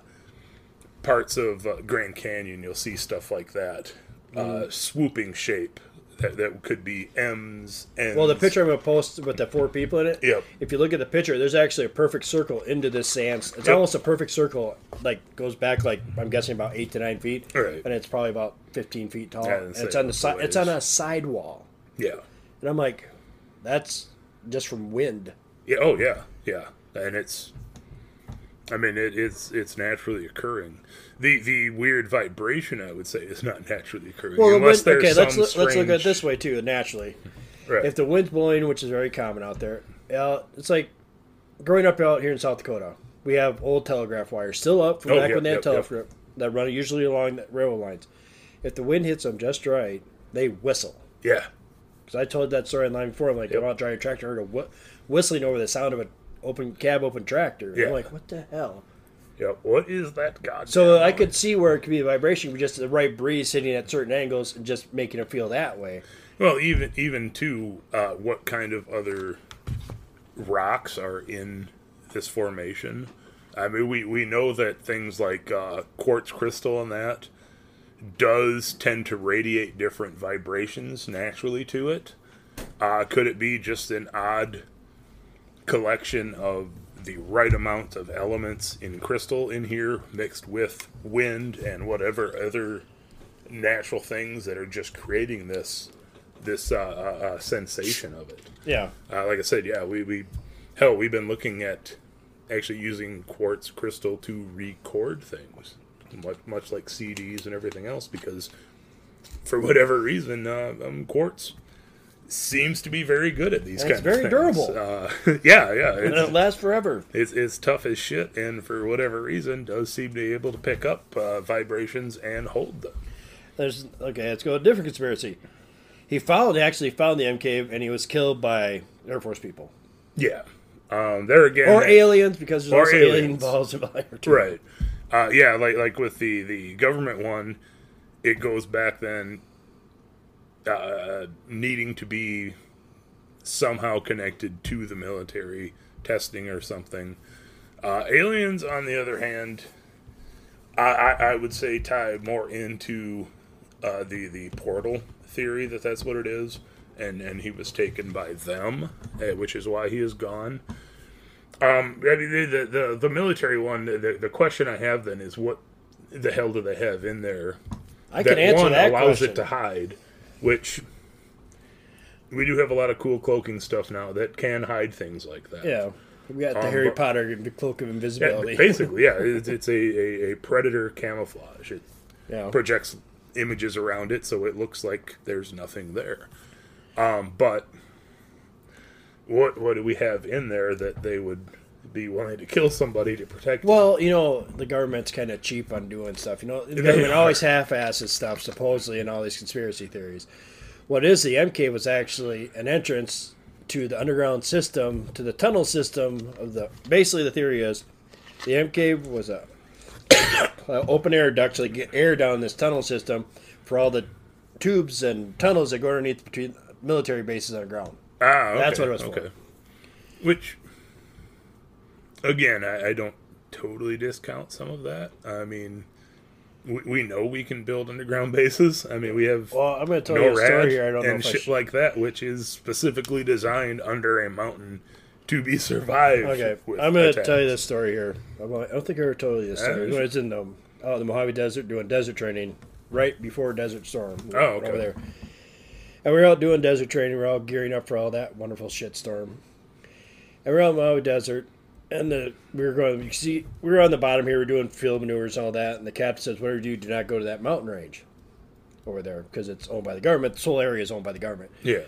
parts of uh, Grand Canyon, you'll see stuff like that, Mm. uh, swooping shape that, that could be M's and Well, the picture I'm gonna post with the four people in it. Yep. If you look at the picture, there's actually a perfect circle into this sand. It's Yep. almost a perfect circle. Like goes back like I'm guessing about eight to nine feet. Right. And it's probably about 15 feet tall. Yeah, and it's it's like on the side. It's on a sidewall. yeah, And I'm like, that's just from wind. yeah, oh yeah, yeah, and it's. I mean, it, it's it's naturally occurring. The the weird vibration, I would say, is not naturally occurring Well, unless wind, okay, let's look, let's look at it this way too. Naturally, Right. if the wind's blowing, which is very common out there, uh, it's like growing up out here in South Dakota. We have old telegraph wires still up from Oh, back yep, when they had yep, yep. telegraph that run usually along the railroad lines. If the wind hits them just right, they whistle. yeah, Because I told that story online before. I'm like, Yep. I'm out driving a tractor, I heard a wh- whistling over the sound of an open cab open tractor. Yeah. I'm like, what the hell? yeah. What is that? God. So I could see where it could be a vibration, with just the right breeze hitting at certain angles and just making it feel that way. Well, even even to uh, what kind of other rocks are in this formation? I mean, we we know that things like uh, quartz crystal and that does tend to radiate different vibrations naturally to it. Uh, could it be just an odd collection of the right amount of elements in crystal in here mixed with wind and whatever other natural things that are just creating this this uh, uh, uh, sensation of it. Yeah. Uh, like I said, yeah, we, we hell we've been looking at actually using quartz crystal to record things, much much like CDs and everything else, because for whatever reason, uh, um, quartz seems to be very good at these And kinds it's very durable. Uh, yeah, yeah, And it lasts forever. it's it's tough as shit, and for whatever reason, does seem to be able to pick up uh, vibrations and hold them. There's okay. Let's go a different conspiracy. He found actually found the M cave and he was killed by Air Force people Yeah, um, there again, or aliens because there's also alien aliens. involved in Valor too. Right. Uh, yeah, like like with the the government one, it goes back then uh, needing to be somehow connected to the military testing or something. Uh, aliens, on the other hand, I, I, I would say tie more into uh, the the portal theory that that's what it is, and and he was taken by them, uh, which is why he is gone. Um, I mean, the, the the the military one. The, the question I have then is what the hell do they have in there I can answer one that allows question. it to hide, which we do have a lot of cool cloaking stuff now that can hide things like that. yeah, we got the Um, Harry Potter cloak of Yeah, invisibility. basically, yeah, it's, it's a, a, a predator camouflage. It yeah. projects images around it, so it looks like there's nothing there. Um, but what what do we have in there that they would be willing to kill somebody to protect? them? Well, you know, the government's kind of cheap on doing stuff. You know, the government are. always half-asses stuff, supposedly, in all these conspiracy theories. What is the M cave was actually an entrance to the underground system, to the tunnel system of the. Basically, the theory is the M cave was a, open air duct to get air down this tunnel system for all the tubes and tunnels that go underneath between military bases underground. Ah, okay, That's what it was for. Which, again, I, I don't totally discount some of that. I mean, we, we know we can build underground bases. I mean, we have Well, I'm going to tell you a story here. I don't know and if I shit should. like that, which is specifically designed under a mountain to be survived. Okay, I'm going to tell you this story here. I'm I don't think I ever told you this story. I was in the, out in the Mojave Desert doing desert training right before Desert Storm. Oh, okay. Over there. And we were out doing desert training. We are all gearing up for all that wonderful shit storm. And we are out in the Mojave Desert. And the, we were going, you see, we were on the bottom here. We are doing field maneuvers and all that. And the captain says, whatever you do, do not go to that mountain range over there because it's owned by the government. The whole area is owned by the government. Yeah.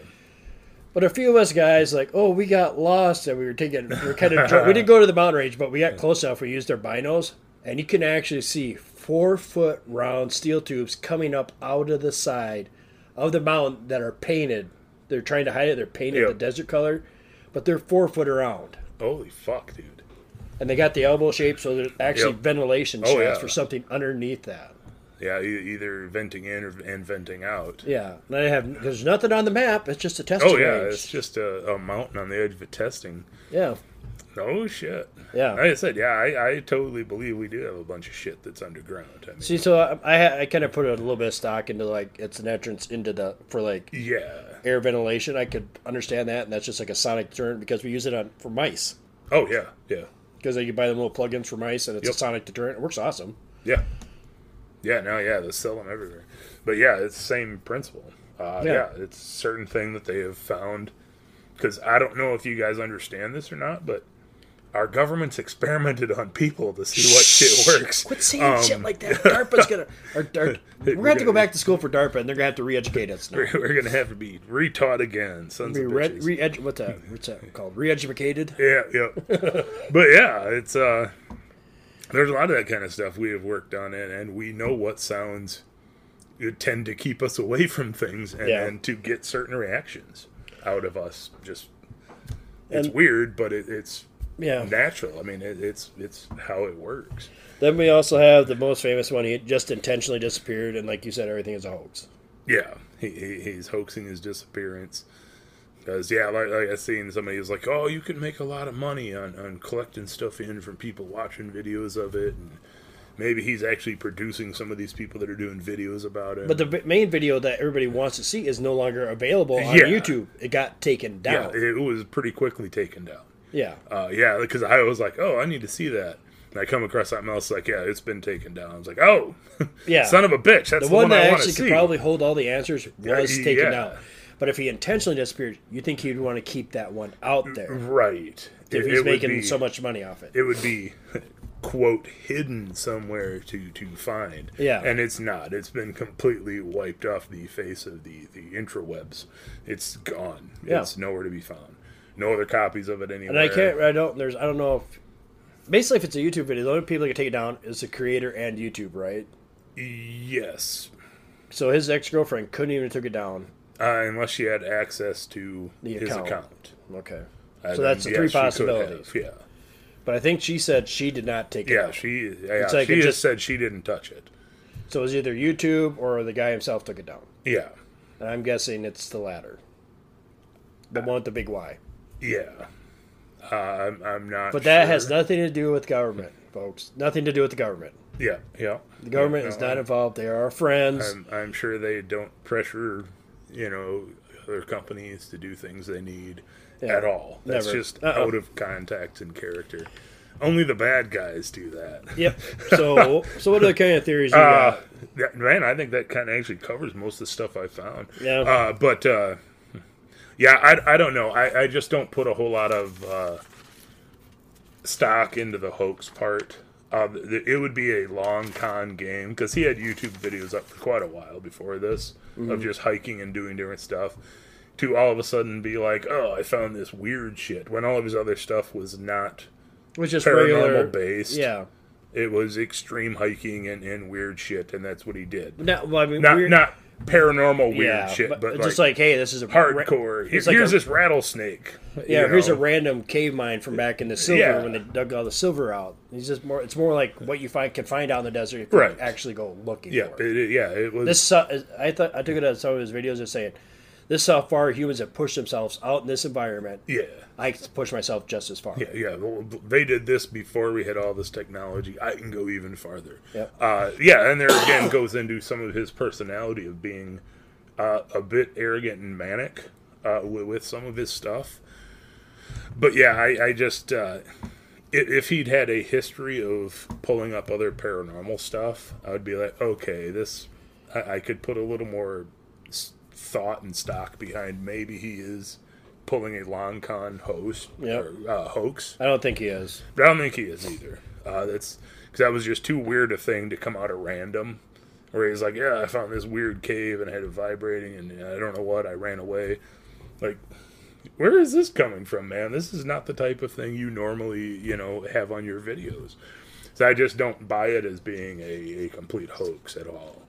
But a few of us guys, like, oh, we got lost and we were taking, we were kind of, dro- we didn't go to the mountain range, but we got close enough. We used our binos, and you can actually see four foot round steel tubes coming up out of the side of the mountain that are painted. They're trying to hide it. They're painted Yep. the desert color, but they're four foot around. Holy fuck, dude. And they got the elbow shape, so there's actually Yep. Oh, ventilation Oh, shafts yeah. for something underneath that. Yeah, e- either venting in or and venting out. Yeah, and I have there's nothing on the map. It's just a test Oh yeah, range. it's just a, a mountain on the edge of a testing. yeah, Oh shit. yeah. Like I said, yeah, I, I totally believe we do have a bunch of shit that's underground. I mean, See, so I I, I kind of put a little bit of stock into like it's an entrance into the for like yeah. Air ventilation. I could understand that, and that's just like a sonic deterrent because we use it on for mice Oh yeah, yeah, because you buy them little plugins for mice, and it's Yep. a sonic deterrent. It works awesome. yeah, yeah. No, yeah, they sell them everywhere. But yeah, it's the same principle. Uh, Yeah. yeah. it's a certain thing that they have found. Because I don't know if you guys understand this or not, but our government's experimented on people to see what shit works. Quit saying Um, shit like that. DARPA's gonna. Or, or, we're gonna have to go back to school for DARPA, and they're gonna have to re-educate us now. We're, gonna have to be retaught again, sons Be of re, bitches. re what's that? What's that called? Re-educated. Yeah, yeah. but yeah, it's uh there's a lot of that kind of stuff we have worked on and, and we know what sounds tend to keep us away from things and, Yeah. and to get certain reactions out of us. Just it's And- weird, but it, it's Yeah. natural. I mean, it, it's it's how it works. Then we also have the most famous one. He just intentionally disappeared, and like you said, everything is a hoax. Yeah, he, he he's hoaxing his disappearance. Because yeah, like, like I seen somebody was like, "Oh, you can make a lot of money on, on collecting stuff in from people watching videos of it," and maybe he's actually producing some of these people that are doing videos about it. But the main video that everybody wants to see is no longer available on Yeah. YouTube. It got taken down. yeah, down. it was pretty quickly taken down. Yeah. Uh, yeah, because I was like, "Oh, I need to see that." And I come across something else like, "Yeah, it's been taken down." I was like, "Oh, Yeah. son of a bitch!" That's the the, one one, that to actually see." could probably hold all the answers was Yeah, taken yeah. out. But if he intentionally disappeared, you think he'd want to keep that one out there right. if It- he's it making be- so much money off it. it would be quote hidden somewhere to to find Yeah. and it's not it's been completely wiped off the face of the the intrawebs it's gone Yeah. it's nowhere to be found no other copies of it anywhere And I can't. I don't. There's. I don't know if. Basically, if it's a YouTube video, the only people that can take it down is the creator and YouTube, right? yes So his ex girlfriend couldn't even took it down. uh, unless she had access to The his account. account, Okay. Uh, So then, that's the yeah, three possibilities. have, yeah But I think she said she did not take it. yeah she yeah like she just just- said she didn't touch it So it was either YouTube or the guy himself took it down. yeah And I'm guessing it's the latter. The one with the big Y. yeah uh, I'm, I'm not But that sure. has nothing to do with government, folks. Nothing to do with the government. yeah yeah The government Yeah, is no, not involved. They are our friends. I'm, I'm sure they don't pressure, you know, other companies to do things they need Yeah, at all. That's never. just Uh-uh. out of context and character. Only the bad guys do that. Yep. So, so what are the kind of theories you Uh, got? man, I think that kind of actually covers most of the stuff I found. Yeah. Uh, but uh, yeah, I, I don't know. I, I just don't put a whole lot of uh, stock into the hoax part. Uh, it would be a long con game because he had YouTube videos up for quite a while before this Mm-hmm. of just hiking and doing different stuff. to all of a sudden be like, oh, I found this weird shit when all of his other stuff was not which is paranormal regular. based. Yeah. It was extreme hiking and, and weird shit, and that's what he did. Not, well, I mean, Not weird, not paranormal weird yeah, shit, but, just like, like, hey, this is a hardcore. It's Here- like here's a- this rattlesnake. Yeah, you here's a random cave mine from back in the silver Yeah. when they dug all the silver out. He's just more. It's more like what you find can find out in the desert if you Right. actually go looking yeah, for it. it, yeah. It was This su- I thought I took it as some of his videos as saying, "This is how far humans have pushed themselves out in this environment. yeah. I can push myself just as far." Yeah, yeah. Well, they did this before we had all this technology. I can go even farther. Yep. Uh, yeah, and there again goes into some of his personality of being uh, a bit arrogant and manic uh, with, with some of his stuff. But yeah, I, I just uh, if he'd had a history of pulling up other paranormal stuff, I would be like, okay, this I, I could put a little more thought and stock behind. Maybe he is pulling a long con host Yep. or uh, hoax. I don't think he is. I don't think he is either. Uh, that's because that was just too weird a thing to come out of random. Where he's like, "Yeah, I found this weird cave and I had it vibrating, and I don't know what. I ran away." Like, where is this coming from, man? This is not the type of thing you normally, you know, have on your videos. So I just don't buy it as being a, a complete hoax at all.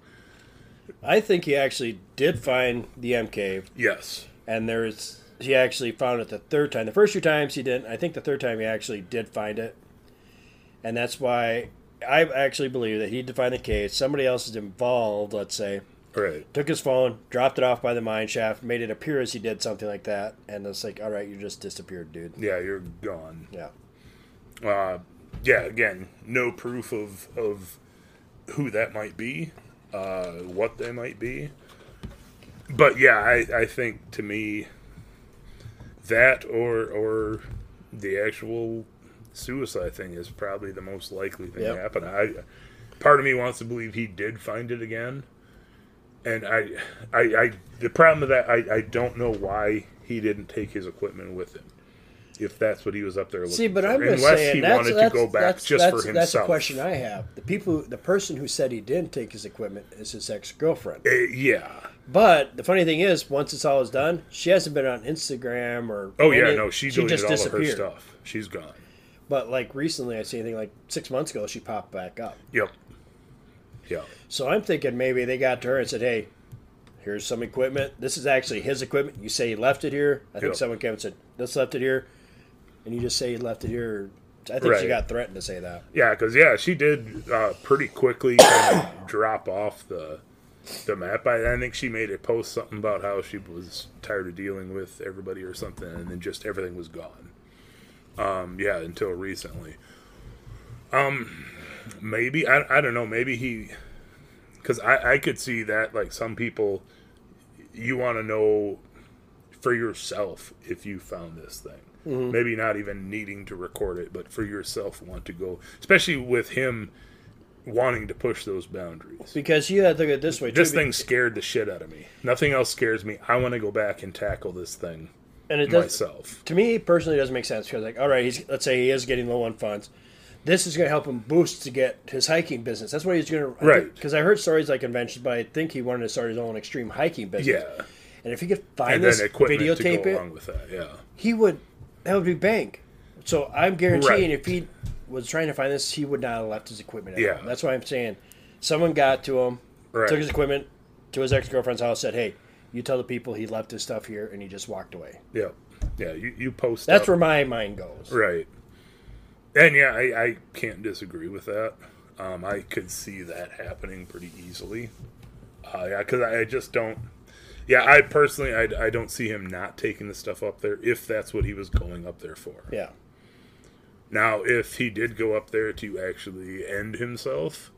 I think he actually did find the M cave, Yes. and there's he actually found it the third time. The first two times he didn't. I think the third time he actually did find it, and that's why I actually believe that he did find the cave. Somebody else is involved. Let's say Right. took his phone, dropped it off by the mine shaft, made it appear as he did something like that, and it's like, all right, you just disappeared, dude. Yeah, you're gone. Yeah. uh, yeah, again, no proof of of who that might be, uh, what they might be. But yeah, I, I think to me that or or the actual suicide thing is probably the most likely thing Yep. to happen. I part of me wants to believe he did find it again. And I, I, I, the problem with that, I, I don't know why he didn't take his equipment with him, if that's what he was up there looking See, but for. I'm just Unless saying he that's, wanted that's, to go back that's, just that's, for himself. That's a question I have. The people, the person who said he didn't take his equipment is his ex girlfriend. Uh, yeah. But the funny thing is, once it's all is done, she hasn't been on Instagram or. Oh yeah, any- no, she, deleted just all of her stuff. She's gone. But like recently, I see anything like six months ago, she popped back up. Yep. Yeah. So I'm thinking maybe they got to her and said, "Hey, here's some equipment. This is actually his equipment. You say he left it here. I think Yeah. someone came and said this left it here, and you just say you left it here. I think she got threatened to say that. Yeah, because yeah, she did uh, pretty quickly kind of drop off the the map. I, I think she made a post something about how she was tired of dealing with everybody or something, and then just everything was gone. Um, yeah, until recently. Um, maybe I, I don't know. Maybe he, because I I could see that like some people, you want to know for yourself if you found this thing. Mm-hmm. Maybe not even needing to record it, but for yourself want to go, especially with him wanting to push those boundaries. Because you had to look at it this way. too, This thing scared the shit out of me. Nothing else scares me. I want to go back and tackle this thing and it does myself. to me personally it doesn't make sense because like all right he's let's say he is getting low on funds this is going to help him boost to get his hiking business that's what he's going to Right. because I, heard stories like conventions but i think he wanted to start his own extreme hiking business Yeah, and if he could find and this then equipment to videotape go it along with that. Yeah, he would that would be bank so i'm guaranteeing Right. if he was trying to find this he would not have left his equipment at Yeah. home. that's why i'm saying someone got to him Right. took his equipment to his ex-girlfriend's house said hey you tell the people he left his stuff here and he just walked away yeah, yeah. You you post that's up- where my mind goes Right. And yeah, I, I can't disagree with that. Um, I could see that happening pretty easily. Uh, yeah, because I, I just don't. Yeah, I personally, I, I don't see him not taking the stuff up there if that's what he was going up there for. yeah Now, if he did go up there to actually end himself,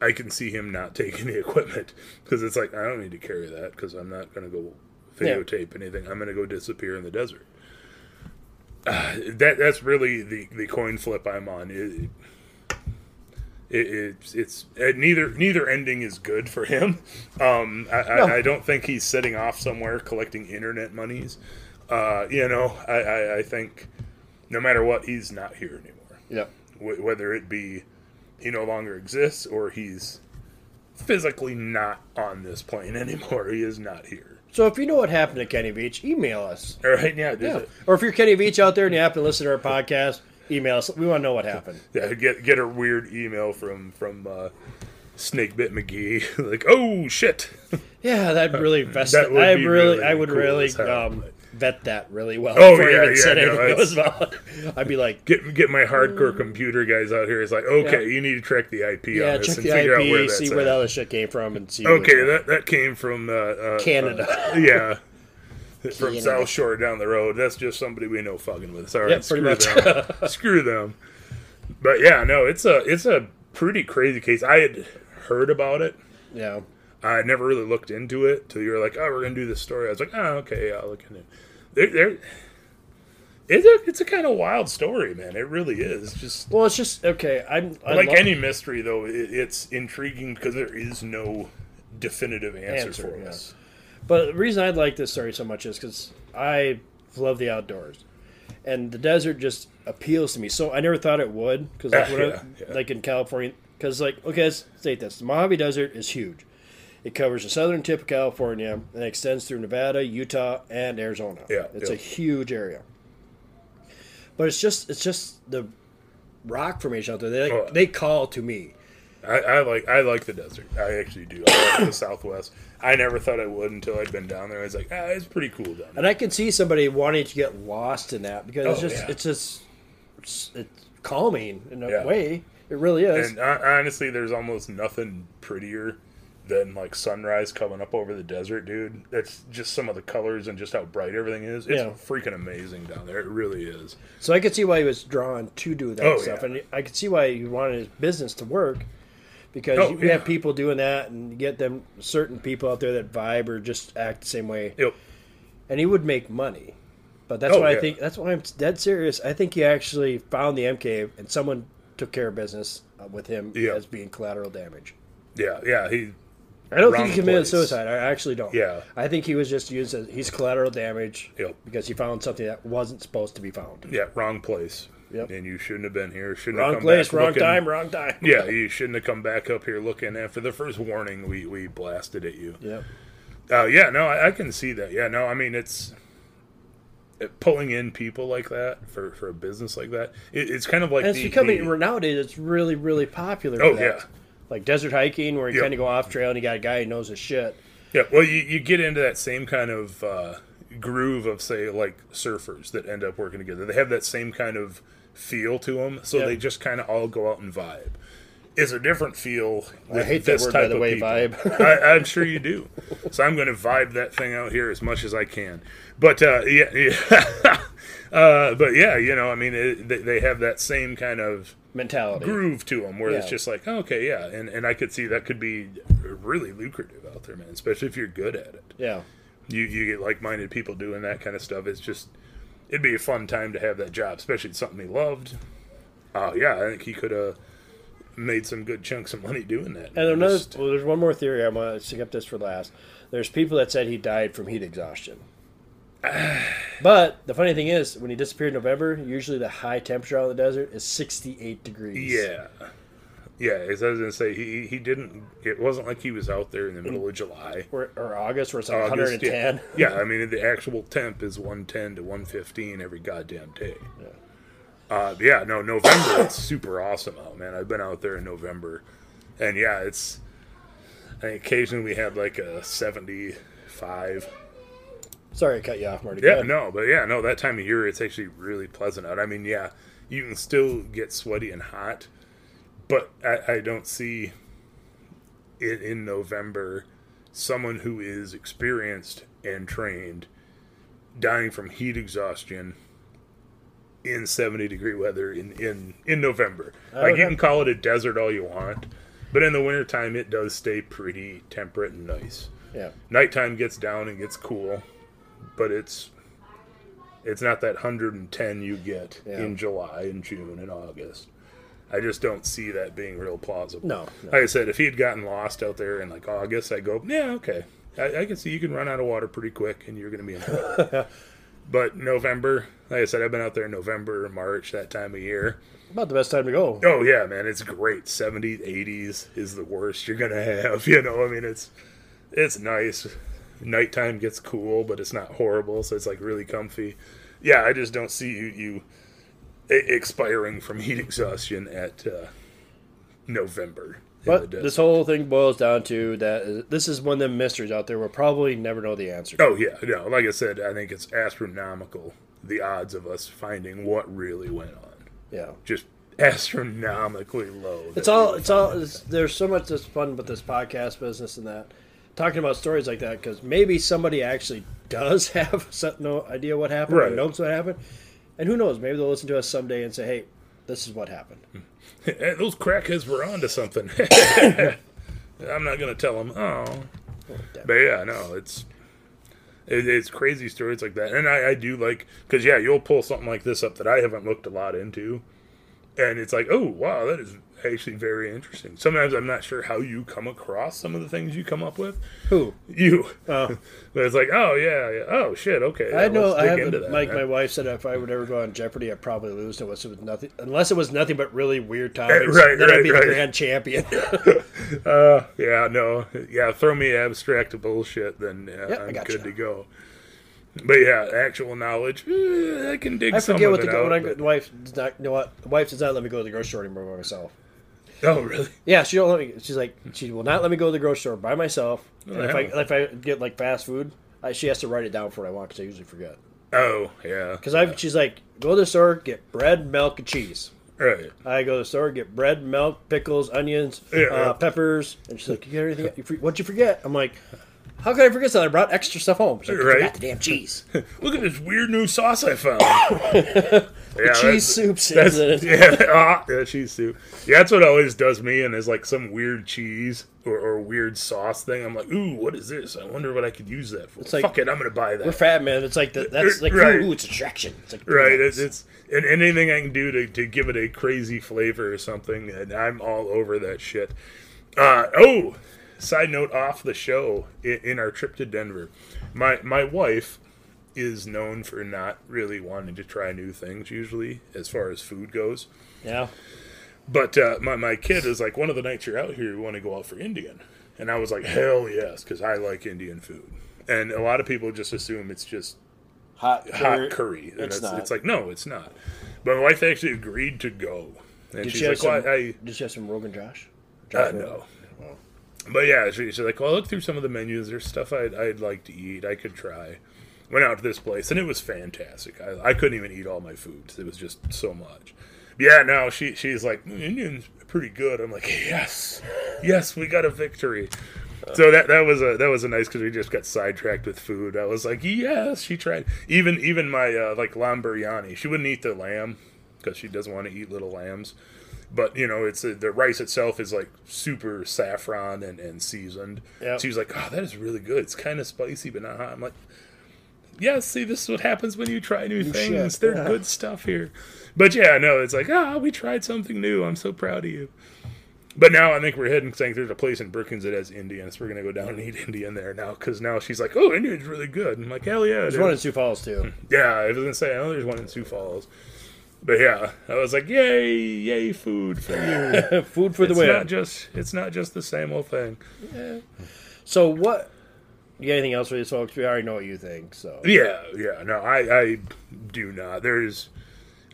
I can see him not taking the equipment because it's like I don't need to carry that because I'm not going to go Yeah. videotape anything. I'm going to go disappear in the desert. Uh, that that's really the, the coin flip I'm on. It, it, it's it's uh, neither neither ending is good for him. Um, I, No. I, I don't think he's sitting off somewhere collecting internet monies. Uh, you know, I, I, I think no matter what, he's not here anymore yep wh- whether it be he no longer exists or he's physically not on this plane anymore. He is not here. So if you know what happened to Kenny Veach, email us. All right, yeah, Yeah. yeah. Or if you're Kenny Veach out there and you happen to listen to our podcast, email us. We want to know what happened. yeah. Get get a weird email from from uh, Snakebit McGee, like, oh shit. Yeah, that really vest. That would I be really, really I would cool really as hell, um, vet that really well Oh, before yeah, even yeah, said no, anything it's- was valid. I'd be like, Get get my hardcore computer guys out here. It's like, okay, you need to track the IP yeah, on this check and the figure out where IP, that's see at. where the other shit came from, and see. Okay, that that came from uh, uh, Canada. uh, yeah, from Canada. South Shore down the road. That's just somebody we know fucking with. All right, Yeah, pretty screw much. them. screw them. But yeah, no, it's a it's a pretty crazy case. I had heard about it. yeah, I never really looked into it till you were like, "Oh, we're gonna do this story." I was like, "Oh, okay, yeah, I'll look into it." There, there, it's a it's a kind of wild story, man. It really is. Just well, it's just okay. I'm I like love- any mystery, though, it, it's intriguing because there is no definitive answer, Answer, for yeah. But the reason I like this story so much is because I love the outdoors, and the desert just appeals to me. So I never thought it would because like, Ah, yeah, yeah. like in California, because like okay, let's state this: the Mojave Desert is huge. It covers the southern tip of California and extends through Nevada, Utah, and Arizona. Yeah, it's yeah. a huge area. But it's just it's just the rock formation out there. They like, Oh. they call to me. I, I like I like the desert. I actually do. I like the Southwest. I never thought I would until I'd been down there. I was like, ah, it's pretty cool down there. And I can see somebody wanting to get lost in that because it's Oh, just yeah. it's just it's, it's calming in a Yeah. way. It really is. And uh, honestly, there's almost nothing prettier than like sunrise coming up over the desert, dude. That's just some of the colors and just how bright everything is. It's Yeah. freaking amazing down there. It really is. so I could see why he was drawn to do that Oh, stuff, yeah. and I could see why he wanted his business to work because Oh, you yeah. have people doing that, and you get them certain people out there that vibe or just act the same way, Yep. and he would make money. But that's Oh, why I think that's why I'm dead serious. I think he actually found the M cave and someone took care of business uh, with him Yeah. as being collateral damage. Yeah. Yeah. He. I don't think he committed place. suicide. I actually don't. Yeah. I think he was just used as he's collateral damage Yep. because he found something that wasn't supposed to be found. Yeah. Wrong place. Yep. And you shouldn't have been here. Shouldn't Wrong have come place, back wrong looking- time, wrong time. Yeah, you shouldn't have come back up here looking after the first warning we, we blasted at you. Yep. Uh, yeah, no, I, I can see that. Yeah, no, I mean it's it, pulling in people like that for, for a business like that. It, it's kind of like And it's the- becoming the- nowadays. It's really, really popular. Oh, that. yeah. Like desert hiking, where you Yep. kind of go off trail and you got a guy who knows his shit. yeah. Well, you, you get into that same kind of uh, groove of say like surfers that end up working together. They have that same kind of feel to them, so Yeah. they just kind of all go out and vibe. It's a different feel. I with hate that this word, by type the of way. people. Vibe. I, I'm sure you do. So I'm going to vibe that thing out here as much as I can. But uh, yeah, yeah. uh, but yeah, you know, I mean, it, they, they have that same kind of Mentality. groove to them, where it's just like, okay, yeah, and and I could see that could be really lucrative out there, man. Especially if you're good at it. Yeah. You you get like minded people doing that kind of stuff. It's just it'd be a fun time to have that job, especially something he loved. Oh yeah, I think he could have made some good chunks of money doing that. And another, Just- well, there's one more theory. I'm gonna stick up this for last. There's people that said he died from heat exhaustion. but the funny thing is, when he disappeared in November, usually the high temperature out in the desert is 68 degrees. Yeah. Yeah, as I was gonna say, he he didn't. It wasn't like he was out there in the middle of July, Or, or August, where it's like August, 110. Yeah. yeah, I mean the actual temp is one ten to one fifteen every goddamn day. Yeah. Uh, yeah, no, November it's super awesome out, man. I've been out there in November, and yeah, it's. I occasionally we had like a seventy-five. Sorry, I cut you off, Marty. Yeah, no, but yeah, no, that time of year it's actually really pleasant out. I mean, yeah, you can still get sweaty and hot, but I, I don't see it in November someone who is experienced and trained dying from heat exhaustion in 70 degree weather in, in, in November. Like, you can call it a desert all you want, but in the wintertime, it does stay pretty temperate and nice Yeah. nighttime gets down and gets cool, but it's it's not that 110 you get Yeah. in July and June and August. I just don't see that being real plausible. No, no. Like I said, if he had gotten lost out there in like August, I go, yeah, okay. I, I can see you can run out of water pretty quick and you're going to be in trouble. but November, like I said, I've been out there in November, March, that time of year. About the best time to go. Oh yeah, man, it's great. 70s, 80s is the worst you're gonna have. You know, I mean, it's it's nice, Nighttime gets cool, but it's not horrible, so it's like really comfy. Yeah, I just don't see you, you expiring from heat exhaustion at uh, November. But this whole thing boils down to that uh, this is one of them mysteries out there we'll probably never know the answer. to. Oh yeah, no. Like I said, I think it's astronomical the odds of us finding what really went on. Yeah. Just astronomically low. It's all. It's all. It's, there's so much that's fun with this podcast business and that, talking about stories like that because maybe somebody actually does have some, no idea what happened or knows what happened, and who knows? Maybe they'll listen to us someday and say, "Hey, this is what happened." Hey, those crackheads were onto something. I'm not gonna tell them. Oh, but yeah, no, it's it, it's crazy stories like that, and I, I do like because yeah, you'll pull something like this up that I haven't looked a lot into, and it's like, oh wow, that is actually very interesting. Sometimes I'm not sure how you come across some of the things you come up with. Who? You, Oh, but it's like, oh yeah, yeah. oh shit, okay. I yeah, know. I have that, like man. my wife said, if I would ever go on Jeopardy, I'd probably lose unless it was nothing. Unless it was nothing but really weird topics. right, then I'd be right. the grand champion. Uh, yeah, no, yeah. Throw me abstract bullshit, then uh, Yep, I'm good to go. But yeah, actual knowledge, eh, I can dig I forget what the, out. when I, but- wife does not. You know what? The wife does not let me go to the grocery store anymore by myself. oh, really? Yeah, she don't let me. She's like, she will not let me go to the grocery store by myself. And if I if I get like fast food, I, she has to write it down for what I want because I usually forget. Oh, yeah. Because I, she's like, go to the store, get bread, milk, and cheese. Right. I go to the store, get bread, milk, pickles, onions, Yeah. uh, peppers, and she's like, "You got anything? What'd you forget?" I'm like, "How could I forget something? I brought extra stuff home." Like, Right. forgot the damn cheese, Look at this weird new sauce I found. yeah, cheese soup." That's, That's, yeah, ah, yeah, cheese soup. Yeah, that's what always does me, and is like some weird cheese or, or weird sauce thing. I'm like, ooh, what is this? I wonder what I could use that for. It's like- Fuck it, I'm gonna buy that. We're fat man. It's like the, that's like Right. ooh, it's attraction. It's like Right, it's, it's and anything I can do to, to give it a crazy flavor or something, and I'm all over that shit. Uh, oh, side note off the show in, in our trip to Denver, my my wife is known for not really wanting to try new things usually as far as food goes. yeah. But uh, my my kid is like, one of the nights you're out here, we want to go out for Indian, and I was like, hell yes, because I like Indian food. And a lot of people just assume it's just Hot hot curry. And It's it's, not. it's like no, it's not. But my wife actually agreed to go, and Did she's like, "Well, some? I, Did she have some Rogan Josh? I uh, no." But yeah, she, she's like, "Well, I looked through some of the menus. There's stuff I'd, I'd like to eat. I could try." Went out to this place, and it was fantastic. I, I couldn't even eat all my foods. It was just so much. Yeah, no, she she's like "Mm, Indian's pretty good. I'm like, yes, yes, we got a victory. So that that was a that was a nice because we just got sidetracked with food. I was like, yes, she tried. Even even my uh, like lamb biryani, she wouldn't eat the lamb because she doesn't want to eat little lambs. But you know, it's uh, the rice itself is like super saffron and, and seasoned. Yep. She was like, "Oh, that is really good. It's kind of spicy, but not hot." I'm like, "Yeah, see, this is what happens when you try new, things. They're yeah. good stuff here." But yeah, no, it's like, "Ah, we tried something new. I'm so proud of you." But now I think we're heading. Saying there's a place in Brookings that has Indian, so we're gonna go down and eat Indian there now. Because now she's like, "Oh, Indian's really good." I'm like, "Hell yeah!" There's dude." one in Sioux Falls too. Yeah, I was gonna say I know there's one in Sioux Falls, but yeah, I was like, "Yay, yay, food for you!" Food for the it's win. not just it's not just the same old thing. Yeah. So what? You got anything else for these folks? We already know what you think. So Yeah, yeah, no, I I do not. There's,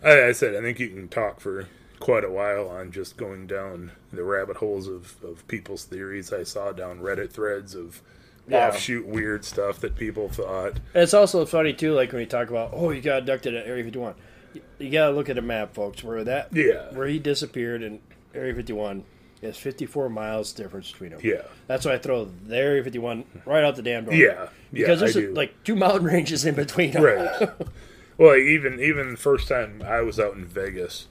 I, I said, I think you can talk for quite a while on just going down the rabbit holes of of people's theories. I saw down Reddit threads of Yeah. offshoot weird stuff that people thought. And it's also funny too, like when you talk about, oh, you got abducted at Area 51. You- You gotta look at a map, folks, where that, Yeah. where he disappeared in Area 51 is 54 miles difference between them. Yeah, That's why I throw the Area 51 right out the damn door. yeah, yeah. because I there's do. like two mountain ranges in between. them. Right. well, even even the first time I was out in Vegas,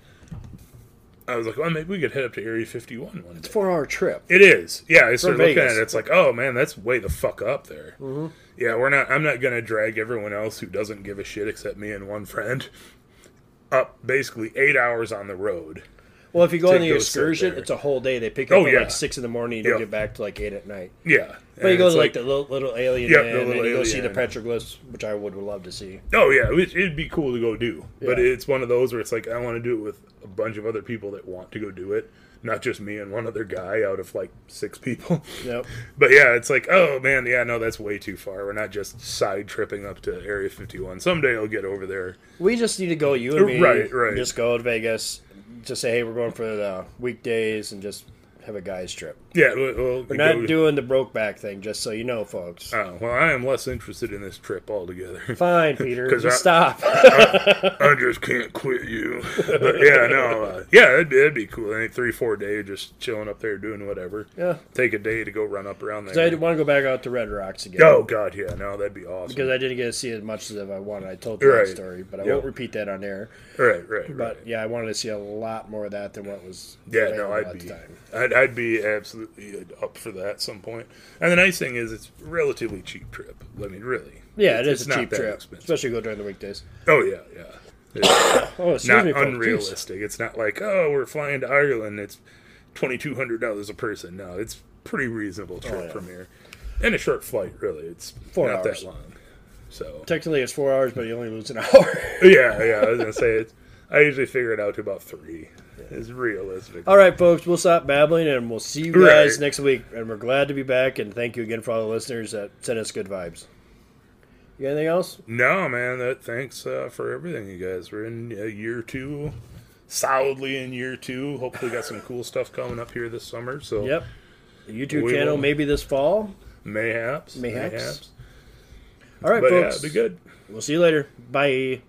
I was like, well, maybe we could head up to Area 51 one day. Four hour trip. It is. Yeah, I started looking Vegas. at it. It's like, oh man, that's way the fuck up there. Mm-hmm. Yeah, we're not. I'm not gonna drag everyone else who doesn't give a shit except me and one friend up basically eight hours on the road. Well, if you go on the excursion, it's a whole day. They pick you Oh, up at yeah. like six in the morning. And you Yep. get back to like eight at night. yeah. But you go to like, the little, little alien inn, the and little you go see the petroglyphs, which I would love to see. Oh yeah, it, it'd be cool to go do, but it's one of those where it's like I want to do it with a bunch of other people that want to go do it, not just me and one other guy out of like six people. Yep. But yeah, it's like, oh man, yeah, no, that's way too far. We're not just side tripping up to Area 51. Someday I'll get over there. We just need to go, you and me, Right, right. just go to Vegas, just say, hey, we're going for the weekdays and just have a guy's trip. Yeah, we'll, We're not go- doing the broke back thing, just so you know, folks. Oh, well, I am less interested in this trip altogether. Fine, Peter, Just I- stop. I just can't quit you. But yeah, no, uh, yeah, it'd, be- it'd be cool. I think three, four days just chilling up there doing whatever. yeah. Take a day to go run up around there. I want to go back out to Red Rocks again. Oh God, yeah, no, that'd be awesome. Because I didn't get to see as much as I wanted. I told you Right. that story, but I Yep. won't repeat that on air. right, right, right. But yeah, I wanted to see a lot more of that than what was Yeah, no, I'd be, time. I'd, I'd be absolutely up for that at some point. And the nice thing is, it's a relatively cheap trip. I mean, really. Yeah, it's, it it's a cheap trip, expensive. especially go during the weekdays. Oh yeah, yeah. It's Oh, not me. Jeez. unrealistic. It's not like oh, we're flying to Ireland. It's twenty two hundred dollars a person. No, it's pretty reasonable trip Oh, yeah. from here, and a short flight. Really, it's Four not hours. that long. So Technically, it's four hours, but you only lose an hour. yeah, yeah. I was gonna say it's. I usually figure it out to about three. Is realistic. all right, folks, we'll stop babbling, and we'll see you guys Right. next week. And we're glad to be back, and thank you again for all the listeners that sent us good vibes. You got anything else? No, man. That thanks uh, for everything, you guys. We're in uh, year two, solidly in year two. Hopefully, got some cool stuff coming up here this summer. So Yep. The YouTube We channel will. maybe this fall. mayhaps, Mayhaps. All right, But folks. it'd be good. We'll see you later. Bye.